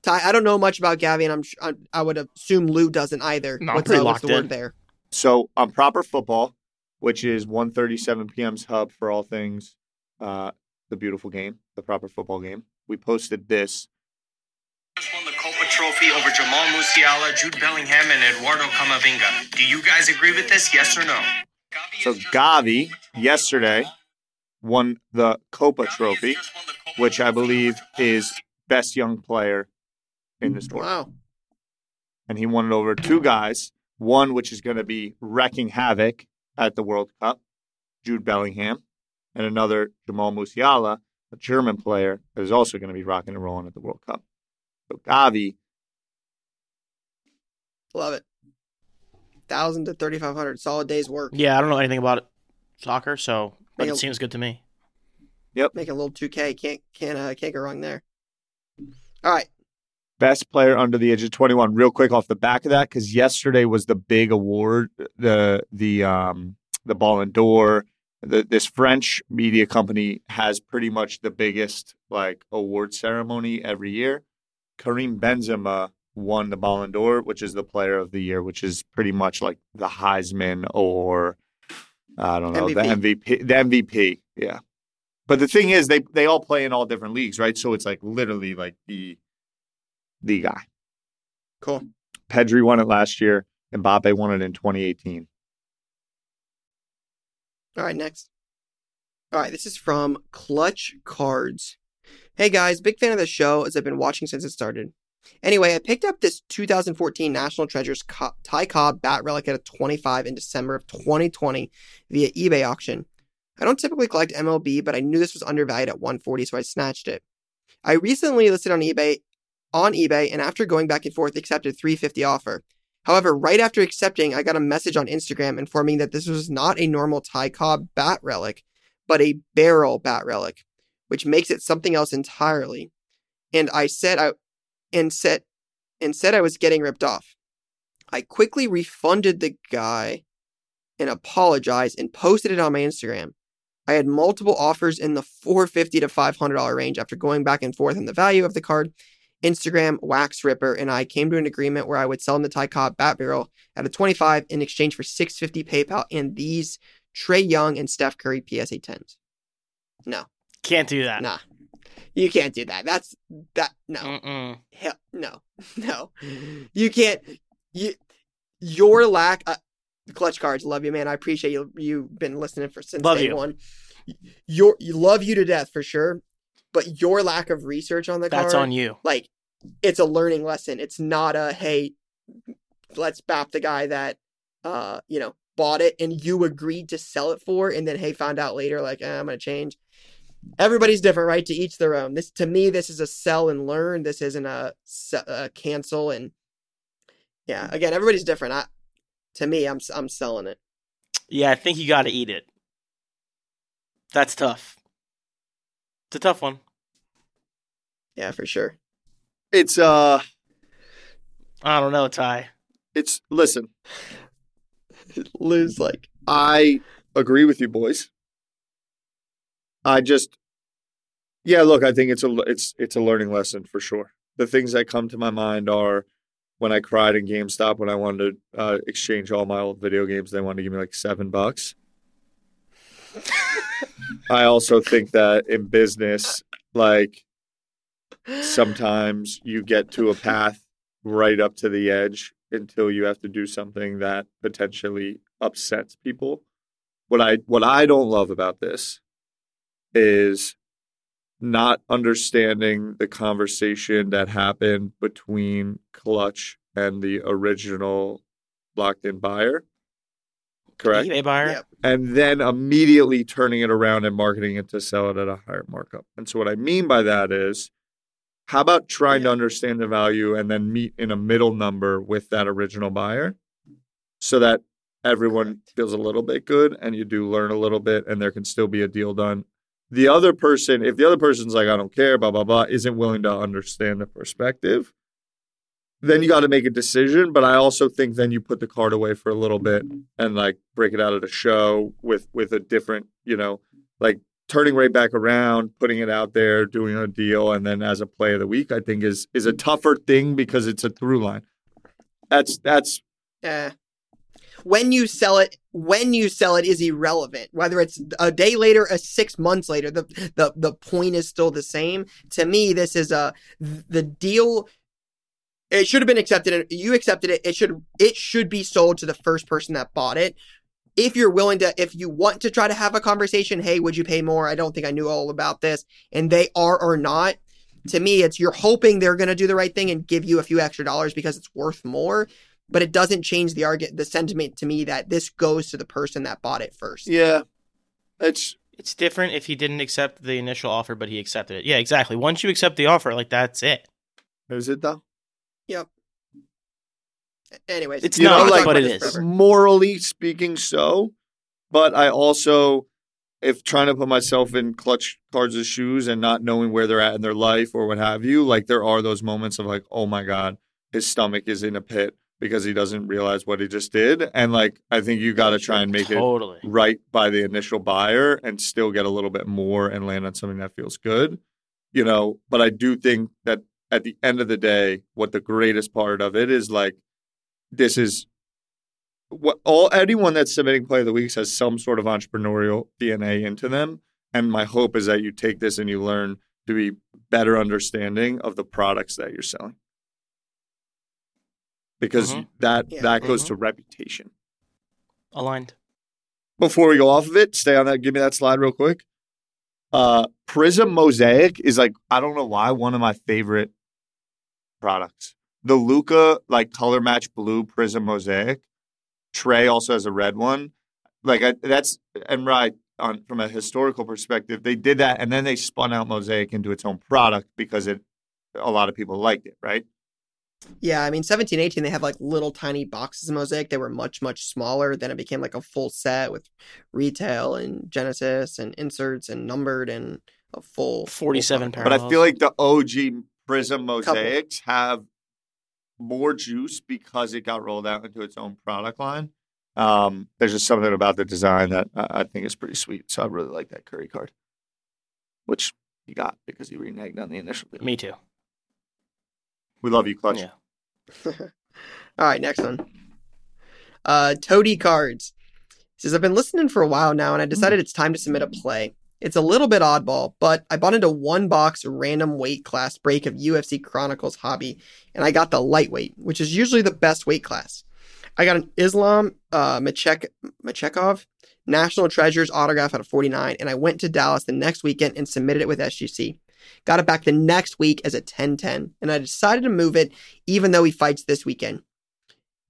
Ty, I don't know much about Gavi, and I'm sh- I, I would assume Lou doesn't either. No, I'm what's, pretty uh, what's the locked word there? So on proper football, which is 1:37 p.m.'s hub for all things uh, the beautiful game, the proper football game. We posted this. just won the Kopa Trophy over Jamal Musiala, Jude Bellingham, and Eduardo Camavinga. Do you guys agree with this? Yes or no? So Gavi yesterday won the Kopa Trophy, which I believe is best young player in the sport. Wow. and he won it over two guys. One, which is going to be wrecking havoc at the World Cup, Jude Bellingham, and another, Jamal Musiala, a German player that is also going to be rocking and rolling at the World Cup. So Gavi, Love it. Thousand to thirty five hundred. Solid day's work. Yeah, I don't know anything about it, soccer, so but Make it a- seems good to me. Yep. Make a little two K. Can't can't uh, can't go wrong there. All right. best player under the age of 21. Real quick off the back of that, because yesterday was the big award, the the um the Ballon d'Or. The, this French media company has pretty much the biggest like award ceremony every year. Karim Benzema won the Ballon d'Or, which is the Player of the Year, which is pretty much like the Heisman or I don't know the MVP, the MVP. Yeah, but the thing is, they they all play in all different leagues, right? So it's like literally like the the guy. Cool. Pedri won it last year. Mbappe won it in 2018. All right, next. All right, this is from Clutch Cards. Hey guys, big fan of the show as I've been watching since it started. Anyway, I picked up this 2014 National Treasures Co- Ty Cobb bat relic at a 25 in December of 2020 via eBay auction. I don't typically collect MLB, but I knew this was undervalued at 140, so I snatched it. I recently listed on eBay on eBay and after going back and forth accepted 350 offer. However, right after accepting, I got a message on Instagram informing that this was not a normal Ty Cobb bat relic, but a barrel bat relic, which makes it something else entirely. And I said I and said and said I was getting ripped off. I quickly refunded the guy and apologized and posted it on my Instagram. I had multiple offers in the 450 to $500 range after going back and forth on the value of the card. Instagram, Wax Ripper, and I came to an agreement where I would sell him the Ty Cobb Bat Barrel at a 25 in exchange for 650 PayPal and these Trae Young and Steph Curry PSA 10s. No, Can't do that. nah. You can't do that. That's that no. Mm-mm. Hell, no, no, you can't. You, your lack. Uh, clutch cards, love you, man. I appreciate you. You've been listening for since Love day you. one. Your, you love you to death for sure, but your lack of research on the That's card, on you. like, it's a learning lesson. It's not a hey, let's bap the guy that, uh, you know, bought it and you agreed to sell it for, and then hey, found out later like eh, I'm gonna change. Everybody's different, right? To each their own. This to me, this is a sell and learn. This isn't a, a cancel and yeah. Again, everybody's different. I, to me, I'm I'm selling it. Yeah, I think you got to eat it. That's tough. It's a tough one. Yeah, for sure. It's uh, I don't know, Ty. it's listen. Lose like I agree with you, boys. I just, yeah. Look, I think it's a it's it's a learning lesson for sure. The things that come to my mind are when I cried in GameStop when I wanted to uh, exchange all my old video games. They wanted to give me like seven bucks. I also think that in business, like sometimes you get to a path right up to the edge until you have to do something that potentially upsets people. What I what I don't love about this is not understanding the conversation that happened between Clutch and the original locked in buyer. Correct. eBay buyer. Yep. And then immediately turning it around and marketing it to sell it at a higher markup. And so what I mean by that is how about trying to understand the value and then meet in a middle number with that original buyer so that everyone feels a little bit good and you do learn a little bit and there can still be a deal done. The other person, if the other person's like, I don't care, blah, blah, blah, isn't willing to understand the perspective, then you got to make a decision. But I also think then you put the card away for a little bit and like break it out at a show with with a different, you know, like turning right back around, putting it out there, doing a deal, and then as a play of the week, I think is is a tougher thing because it's a through line. That's that's yeah. When you sell it, when you sell it is irrelevant. Whether it's a day later, a six months later, the the the point is still the same. To me, this is a the deal. It should have been accepted. You accepted it. It should it should be sold to the first person that bought it. If you're willing to, if you want to try to have a conversation, hey, would you pay more? I don't think I knew all about this, and they are or not. To me, it's you're hoping they're going to do the right thing and give you a few extra dollars because it's worth more but it doesn't change the argument the sentiment to me that this goes to the person that bought it first. yeah. It's It's different if he didn't accept the initial offer, but he accepted it. Yeah, exactly. Once you accept the offer, like that's it. is it though? Anyways, It's You know, not, like- but it is. forever. morally speaking so but i also if trying to put myself in clutch cards' shoes and not knowing where they're at in their life or what have you like there are those moments of like oh my god his stomach is in a pit because he doesn't realize what he just did and like i think you got to try and make it right by the initial buyer and still get a little bit more and land on something that feels good you know but i do think that at the end of the day what the greatest part of it is like this is what all anyone that's submitting play of the weeks has some sort of entrepreneurial dna into them and my hope is that you take this and you learn to be better understanding of the products that you're selling because Mhm. that Yeah. that goes Mhm. to reputation Aligned. before we go off of it, stay on that. Give me that slide real quick. Uh, Prism Mosaic is like I don't know why one of my favorite products. The Luka like color match blue Prism Mosaic. Trae also has a red one. Like I, that's and right. on from a historical perspective, they did that and then they spun out Mosaic into its own product because it a lot of people liked it, right? Yeah, I mean, 17, 18, they have like little tiny boxes of Mosaic. They were much, much smaller. Then it became like a full set with retail and Genesis and inserts and numbered and a full full 47 product. But I feel like the OG Prism Mosaics have more juice because it got rolled out into its own product line. Um, there's just something about the design that I, I think is pretty sweet. So I really like that Curry card, which you got because you reneged on the initial deal. Me too. We love you, Clutch. Yeah. All right, next one. Uh, Toady Cards says I've been listening for a while now, and I decided it's time to submit a play. It's a little bit oddball, but I bought into one box random weight class break of UFC Chronicles Hobby, and I got the lightweight, which is usually the best weight class. I got an Islam uh, Machek- Machekov National Treasures autograph out of 49, and I went to Dallas the next weekend and submitted it with SGC. Got it back the next week as a 1010, and I decided to move it even though he fights this weekend.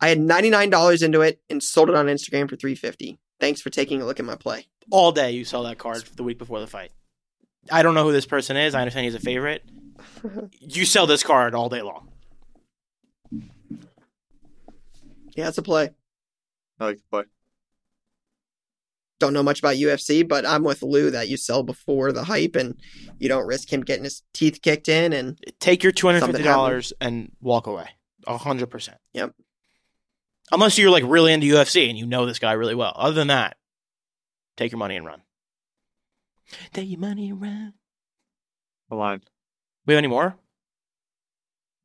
I had $99 into it and sold it on Instagram for 350. Thanks for taking a look at my play. All day you sell that card the week before the fight. I don't know who this person is. I understand he's a favorite. You sell this card all day long. Yeah, it's a play. I like the play. Don't know much about UFC, but I'm with Lou that you sell before the hype and you don't risk him getting his teeth kicked in. And Take your two hundred fifty dollars and walk away. A hundred percent. Yep. Unless you're like really into UFC and you know this guy really well. Other than that, take your money and run. Take your money and run. The line. We have any more?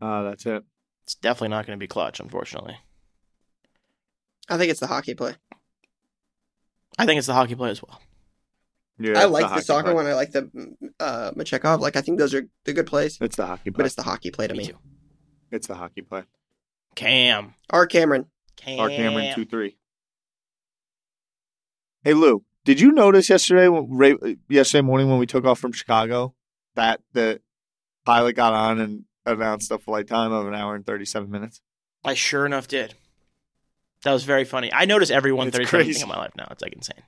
Uh, that's it. It's definitely not going to be clutch, unfortunately. I think it's the hockey play. I think it's the hockey play as well. Yeah, I like the, hockey soccer play. one. I like the uh, Machekov. Like, I think those are the good plays, It's the hockey play. but it's the hockey play to Me me. too. It's the hockey play. Cam. R. Cameron. Cam. Our Cameron two three. Hey Lou, did you notice yesterday, yesterday morning when we took off from Chicago, that the pilot got on and announced a flight time of an hour and thirty seven minutes? I sure enough did. That was very funny. I notice every one It's thirty seven crazy. thing in my life now. It's like insane.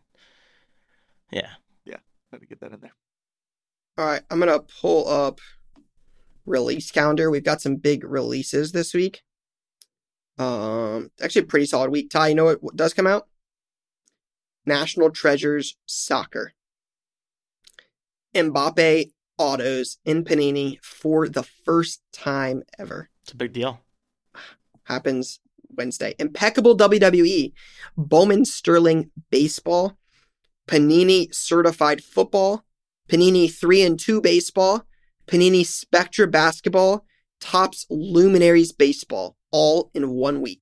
Yeah. Yeah. Had to get that in there. All right, I'm gonna pull up release calendar. We've got some big releases this week. Um, actually, a pretty solid week. Ty, you know what does come out? National Treasures Soccer. Mbappe autos in Panini for the first time ever. It's a big deal. Happens Wednesday. Impeccable WWE. Bowman Sterling Baseball. Panini Certified Football. Panini 3 and 2 Baseball. Panini Spectra Basketball. Topps Luminaries Baseball. All in one week.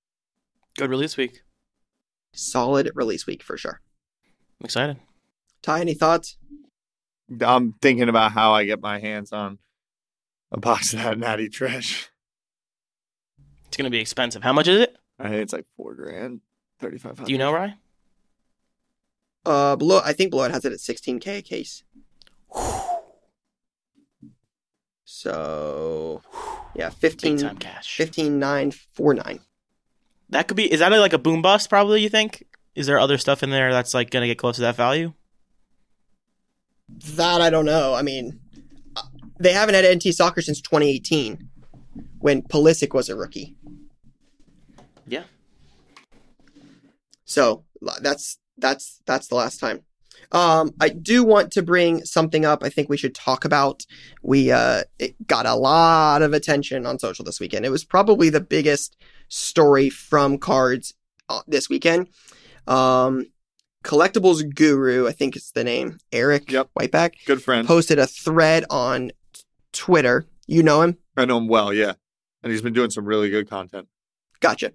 Good release week. Solid release week for sure. I'm excited. Ty, any thoughts? I'm thinking about how I get my hands on a box of that Natty Trash. It's gonna be expensive. How much is it? I think it's like four grand, thirty five hundred. Do you know, Rye? Uh, below, I think Blood has it at 16k a case. So, yeah, Big 15, time cash. 15949. That could be. Is that like a boom bust? Probably. You think? Is there other stuff in there that's like gonna get close to that value? That I don't know. I mean, uh, they haven't had NT soccer since 2018 when Pulisic was a rookie. Yeah. So that's that's that's the last time. Um, I do want to bring something up. I think we should talk about. We uh, it got a lot of attention on social this weekend. It was probably the biggest story from cards uh, this weekend. Um, collectibles guru, I think it's the name, Eric Yep. Whiteback, Good friend. posted a thread on Twitter. You know him. I know him well, yeah, and he's been doing some really good content. Gotcha.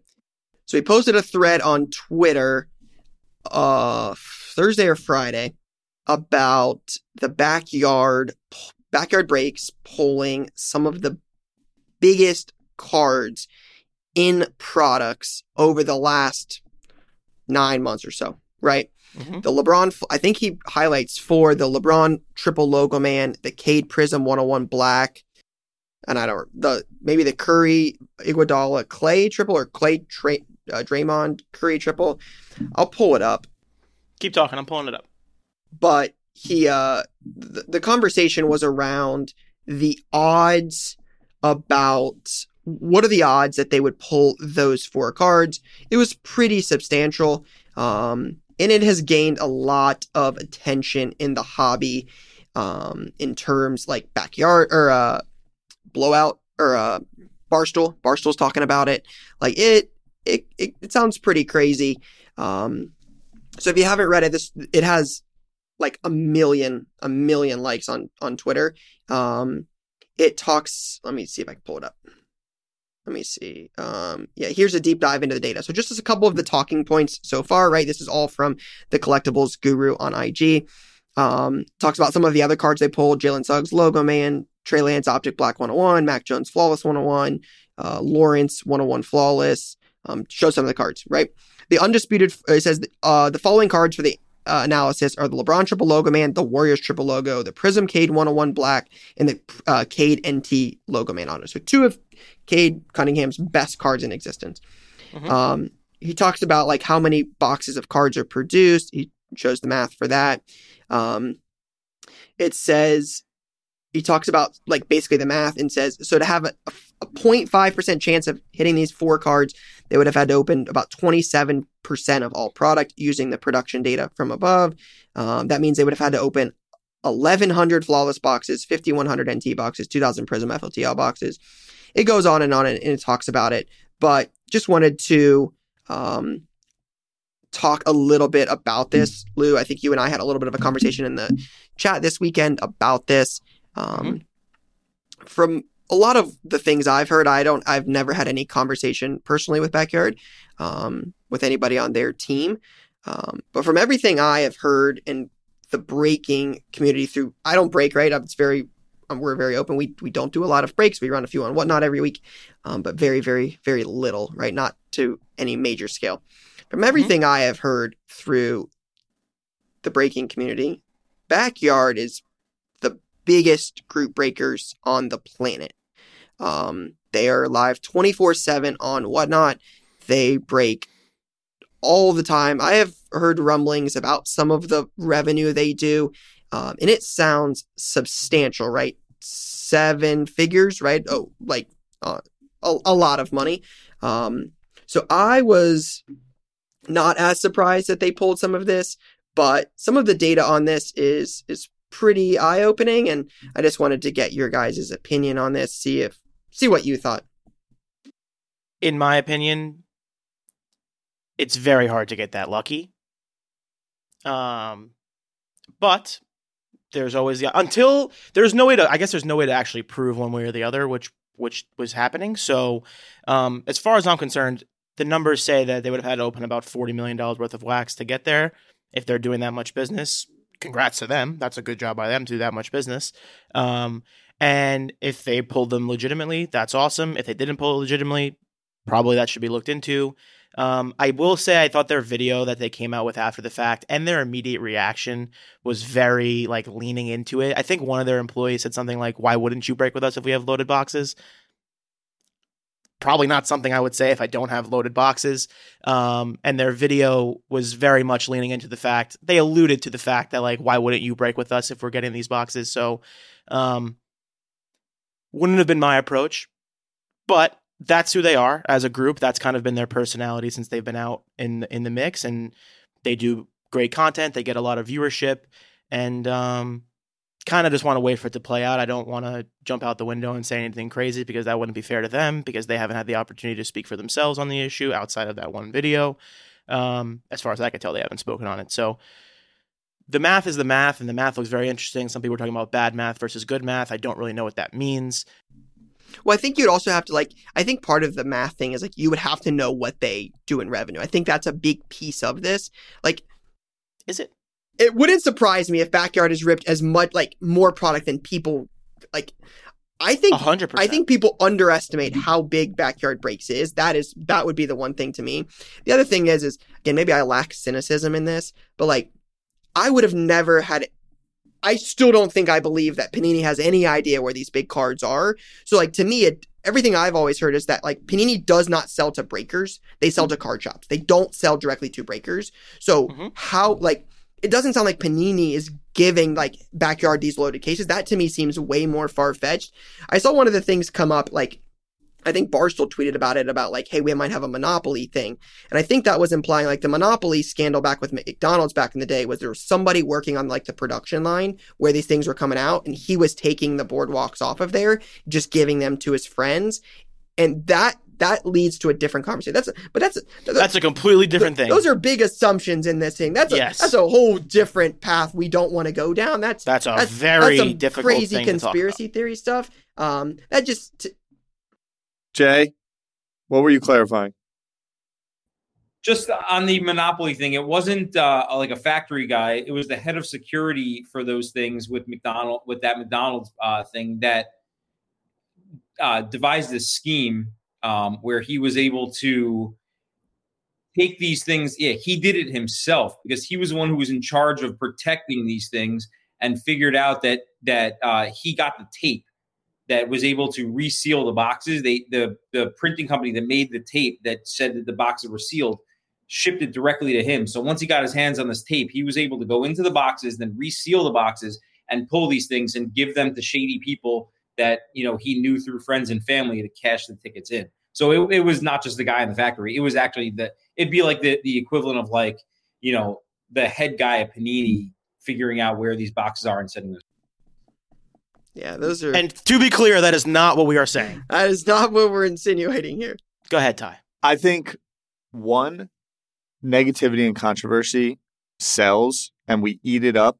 So he posted a thread on Twitter uh Thursday or Friday about the backyard backyard breaks pulling some of the biggest cards in products over the last 9 months or so, right? Mhm. The LeBron I think he highlights for the LeBron triple logo man, the Cade Prism 101 black and I don't the maybe the Curry Iguodala Klay triple or Klay Tra- uh, Draymond Curry triple. I'll pull it up. Keep talking. I'm pulling it up. but he uh the, the conversation was around the odds about what are the odds that they would pull those four cards. It was pretty substantial. Um, and it has gained a lot of attention in the hobby um, in terms like backyard or uh, blowout or uh, barstool. Barstool's talking about it. Like it, it, it, it sounds pretty crazy. Um, so if you haven't read it, this it has like a million, a million likes on on Twitter. Um, it talks. Let me see if I can pull it up. Let me see. Um, yeah, here's a deep dive into the data. So just as a couple of the talking points so far, right? This is all from the collectibles guru on IG. Um, talks about some of the other cards they pulled: Jalen Suggs, Logo Man, Trey Lance, Optic Black 101, Mac Jones, Flawless 101, uh, Lawrence 101, Flawless. Um, show some of the cards, right? The undisputed. It says uh, the following cards for the uh, analysis are the LeBron triple logo man, the Warriors triple logo, the Prism Cade 101 black, and the uh, Cade NT logo man on it. So two of Cade Cunningham's best cards in existence. Mm-hmm. Um, he talks about like how many boxes of cards are produced. He shows the math for that. Um, it says he talks about like basically the math and says so to have a, a 0.5% chance of hitting these four cards they would have had to open about 27% of all product using the production data from above. Um, that means they would have had to open 1100 flawless boxes 5100 nt boxes 2000 prism fotl boxes. It goes on and on and, and it talks about it but just wanted to um, talk a little bit about this. Lou i think you and i had a little bit of a conversation in the chat this weekend about this. Um, mm-hmm. From a lot of the things I've heard, I don't, I've never had any conversation personally with Backyard um, with anybody on their team. Um, but from everything I have heard in the breaking community through, I don't break, right? It's very, um, we're very open. We, we don't do a lot of breaks. We run a few on whatnot every week, um, but very, very, very little, right? Not to any major scale. From mm-hmm. everything mm-hmm. I have heard through the breaking community, Backyard is the biggest group breakers on the planet. Um, they are live 24 7 on whatnot. They break all the time. I have heard rumblings about some of the revenue they do, um, and it sounds substantial, right? Seven figures, right? Oh, like uh, a, a, lot of money. Um, so I was not as surprised that they pulled some of this, but some of the data on this is is pretty eye opening. And I just wanted to get your guys' opinion on this, see if see what you thought. In my opinion, it's very hard to get that lucky. Um, but there's always the until there's no way to. I guess there's no way to actually prove one way or the other which which was happening. So, um, as far as I'm concerned, the numbers say that they would have had to open about forty million dollars worth of wax to get there. If they're doing that much business, congrats to them. That's a good job by them to do that much business. Um, and if they pulled them legitimately, that's awesome. If they didn't pull it legitimately, probably that should be looked into. Um, I will say I thought their video that they came out with after the fact and their immediate reaction was very like leaning into it. I think one of their employees said something like, "Why wouldn't you break with us if we have loaded boxes?" probably not something I would say if I don't have loaded boxes. Um, and their video was very much leaning into the fact they alluded to the fact that like, why wouldn't you break with us if we're getting these boxes? So, um, wouldn't have been my approach, but that's who they are as a group. That's kind of been their personality since they've been out in in the mix, and they do great content. They get a lot of viewership, and um, kind of just want to wait for it to play out. I don't want to jump out the window and say anything crazy because that wouldn't be fair to them because they haven't had the opportunity to speak for themselves on the issue outside of that one video. Um, as far as I can tell, they haven't spoken on it. So the math is the math, and the math looks very interesting. Some people are talking about bad math versus good math. I don't really know what that means. Well, I think you'd also have to like. I think part of the math thing is like you would have to know what they do in revenue. I think that's a big piece of this. Like, is it? it wouldn't surprise me if backyard is ripped as much like more product than people like I think 100%. I think people underestimate how big backyard breaks is. That is that would be the one thing to me. The other thing is is again maybe I lack cynicism in this, but like I would have never had I still don't think I believe that Panini has any idea where these big cards are. So like to me it everything I've always heard is that like Panini does not sell to breakers. They sell to card shops. They don't sell directly to breakers. So mm-hmm. how like it doesn't sound like Panini is giving like backyard these loaded cases. That to me seems way more far fetched. I saw one of the things come up like I think Barstool tweeted about it about like, hey, we might have a monopoly thing. And I think that was implying like the monopoly scandal back with McDonald's back in the day was there was somebody working on like the production line where these things were coming out and he was taking the boardwalks off of there, just giving them to his friends. And that that leads to a different conversation. That's a, but that's a, that's a completely different thing. Those are big assumptions in this thing. That's a, Yes. that's a whole different path we don't want to go down. That's That's a that's, very that's difficult crazy thing to talk conspiracy theory stuff. Um, that just t- Jay, what were you clarifying? just on the monopoly thing it wasn't uh, like a factory guy it was the head of security for those things with mcdonald with that mcdonald's uh, thing that uh, devised this scheme um, where he was able to take these things yeah he did it himself because he was the one who was in charge of protecting these things and figured out that that uh, he got the tape that was able to reseal the boxes they the the printing company that made the tape that said that the boxes were sealed shipped it directly to him. So once he got his hands on this tape, he was able to go into the boxes, then reseal the boxes and pull these things and give them to shady people that you know he knew through friends and family to cash the tickets in. So it, it was not just the guy in the factory; it was actually the it'd be like the the equivalent of like you know the head guy at Panini figuring out where these boxes are and sending them. Yeah, those are And to be clear, that is not what we are saying. that is not what we're insinuating here. Go ahead, Ty. I think one negativity and controversy sells, and we eat it up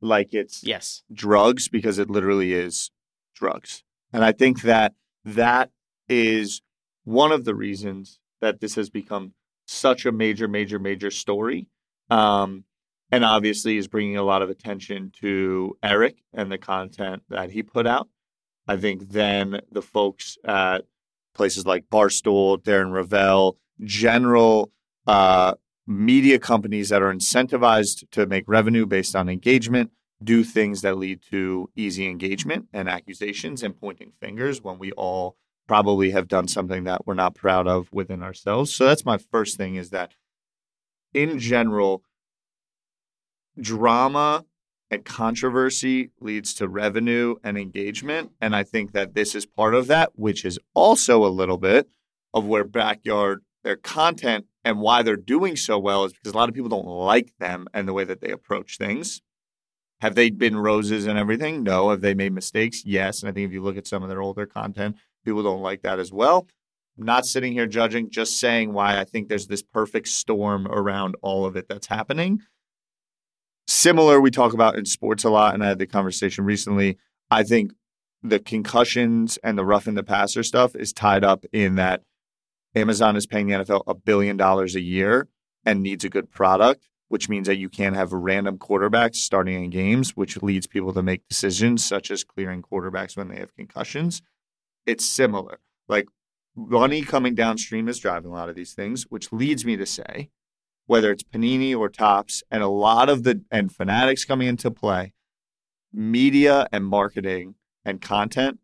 like it's Yes. drugs because it literally is drugs. And I think that that is one of the reasons that this has become such a major, major, major story. Um, and obviously is bringing a lot of attention to Eric and the content that he put out. I think then the folks at places like Barstool, Darren Rovell, general uh, media companies that are incentivized to make revenue based on engagement do things that lead to easy engagement and accusations and pointing fingers when we all probably have done something that we're not proud of within ourselves. So that's my first thing is that in general, drama and controversy leads to revenue and engagement. And I think that this is part of that, which is also a little bit of where backyard their content and why they're doing so well is because a lot of people don't like them and the way that they approach things. Have they been roses and everything? No. Have they made mistakes? Yes. And I think if you look at some of their older content, people don't like that as well. I'm not sitting here judging, just saying why I think there's this perfect storm around all of it that's happening. Similar, we talk about in sports a lot, and I had the conversation recently. I think the concussions and the roughing the passer stuff is tied up in that Amazon is paying the NFL a billion dollars a year and needs a good product, which means that you can't have random quarterbacks starting in games, which leads people to make decisions such as clearing quarterbacks when they have concussions. It's similar. Like money coming downstream is driving a lot of these things, which leads me to say, whether it's Panini or Topps, and a lot of the and fanatics coming into play, media and marketing and content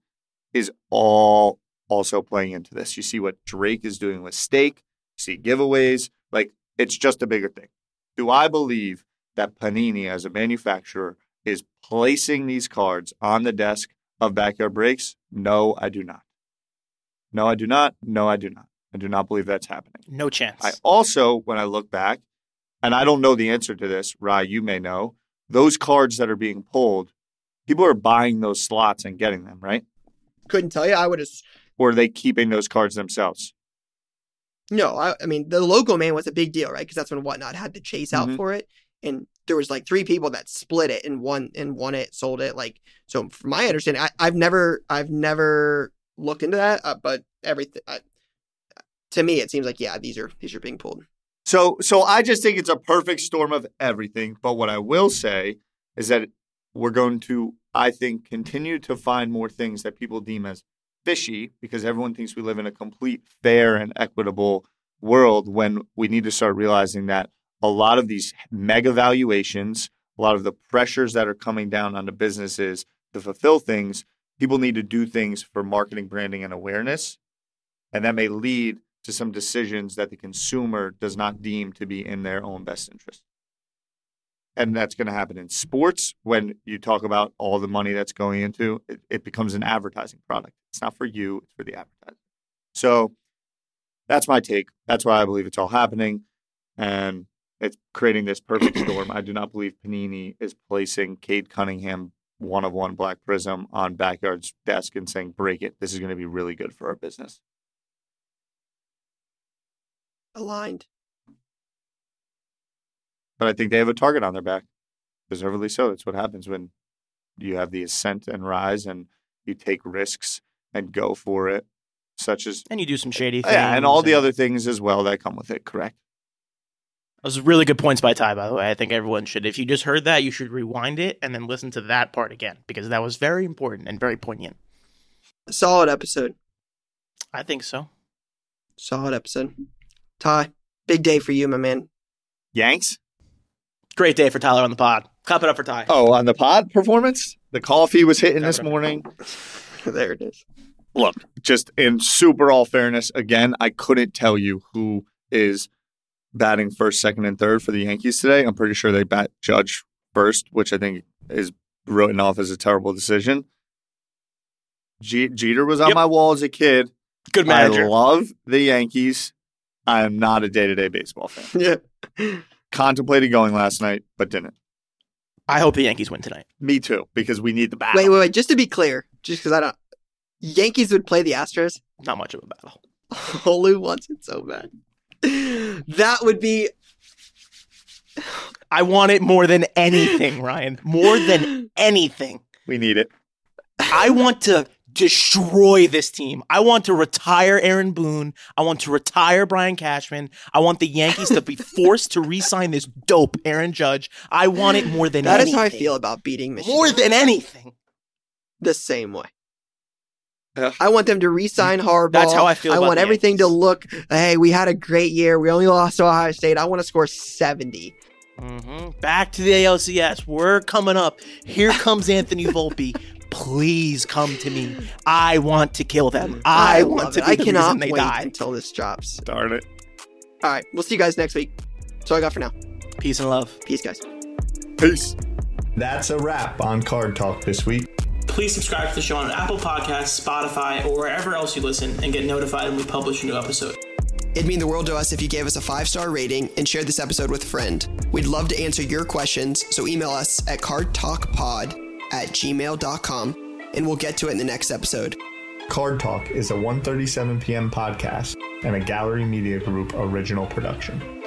is all also playing into this. You see what Drake is doing with Stake, see giveaways, like it's just a bigger thing. Do I believe that Panini as a manufacturer is placing these cards on the desk of backyard breaks? No, I do not. No, I do not. No, I do not. I do not believe that's happening. No chance. I also, when I look back, and I don't know the answer to this, Rye, you may know, those cards that are being pulled, people are buying those slots and getting them, right? Couldn't tell you. I would have. Or are they keeping those cards themselves? No, I, I mean the logo man was a big deal, right? Because that's when whatnot had to chase out Mhm. for it, and there was like three people that split it and won and won it, sold it. Like so, from my understanding, I, I've never, I've never looked into that, uh, but everything I, to me, it seems like yeah, these are these are being pulled. So, so I just think it's a perfect storm of everything. But what I will say is that we're going to, I think, continue to find more things that people deem as fishy because everyone thinks we live in a complete fair and equitable world when we need to start realizing that a lot of these mega valuations, a lot of the pressures that are coming down on the businesses to fulfill things, people need to do things for marketing, branding, and awareness. And that may lead to some decisions that the consumer does not deem to be in their own best interest. and that's going to happen in sports when you talk about all the money that's going into it, it becomes an advertising product. It's not for you, it's for the advertiser. So that's my take. That's why I believe it's all happening. And it's creating this perfect storm. I do not believe Panini is placing Cade Cunningham one of one Black Prism on Backyard's desk and saying, break it. This is going to be really good for our business. Aligned. But I think they have a target on their back. Deservedly so. That's what happens when you have the ascent and rise and you take risks and go for it, such as And you do some shady things. yeah, and all the other things as well that come with it. Correct. Those are really good points by Ty, by the way. I think everyone should. If you just heard that, you should rewind it and then listen to that part again because that was very important and very poignant. Solid episode. I think so. Solid episode. Ty, big day for you, my man. Yanks. Great day for Tyler on the pod. Clap it up for Ty. Oh, on the pod performance, the coffee was hitting this morning. there it is. Look, just in super all fairness, again, I couldn't tell you who is batting first, second, and third for the Yankees today. I'm pretty sure they bat Judge first, which I think is written off as a terrible decision. G- Jeter was on Yep. my wall as a kid. Good manager. I love the Yankees. I am not a day to day baseball fan. Yeah. Contemplated going last night, but didn't. I hope the Yankees win tonight. Me too, because we need the battle. Wait, wait, wait. Just to be clear, just because I don't. Yankees would play the Astros. Not much of a battle. Olu wants it so bad. That would be. I want it more than anything, Ryan. More than anything. We need it. I want to destroy this team. I want to retire Aaron Boone. I want to retire Brian Cashman. I want the Yankees to be forced to re-sign this dope Aaron Judge. I want it more than That is anything. That is how I feel about beating Michigan. More than anything. the same way. Yeah. I want them to re-sign Harbaugh. That's how I feel I about want the everything to look. Hey, we had a great year. We only lost to Ohio State. I want to score seventy. hmm Back to the ALCS. We're coming up. Here comes Anthony Volpe. Please come to me. I want to kill them. I, want to be I the cannot they wait die. until this drops. Darn it. All right, we'll see you guys next week. That's all I got for now. Peace and love. Peace, guys. Peace. That's a wrap on Card Talk this week. Please subscribe to the show on Apple Podcasts, Spotify, or wherever else you listen and get notified when we publish a new episode. It'd mean the world to us if you gave us a five star rating and shared this episode with a friend. We'd love to answer your questions, so email us at cardtalkpod at gmail.com and we'll get to it in the next episode. Card Talk is a 1:37 p.m. podcast and a Gallery Media Group original production.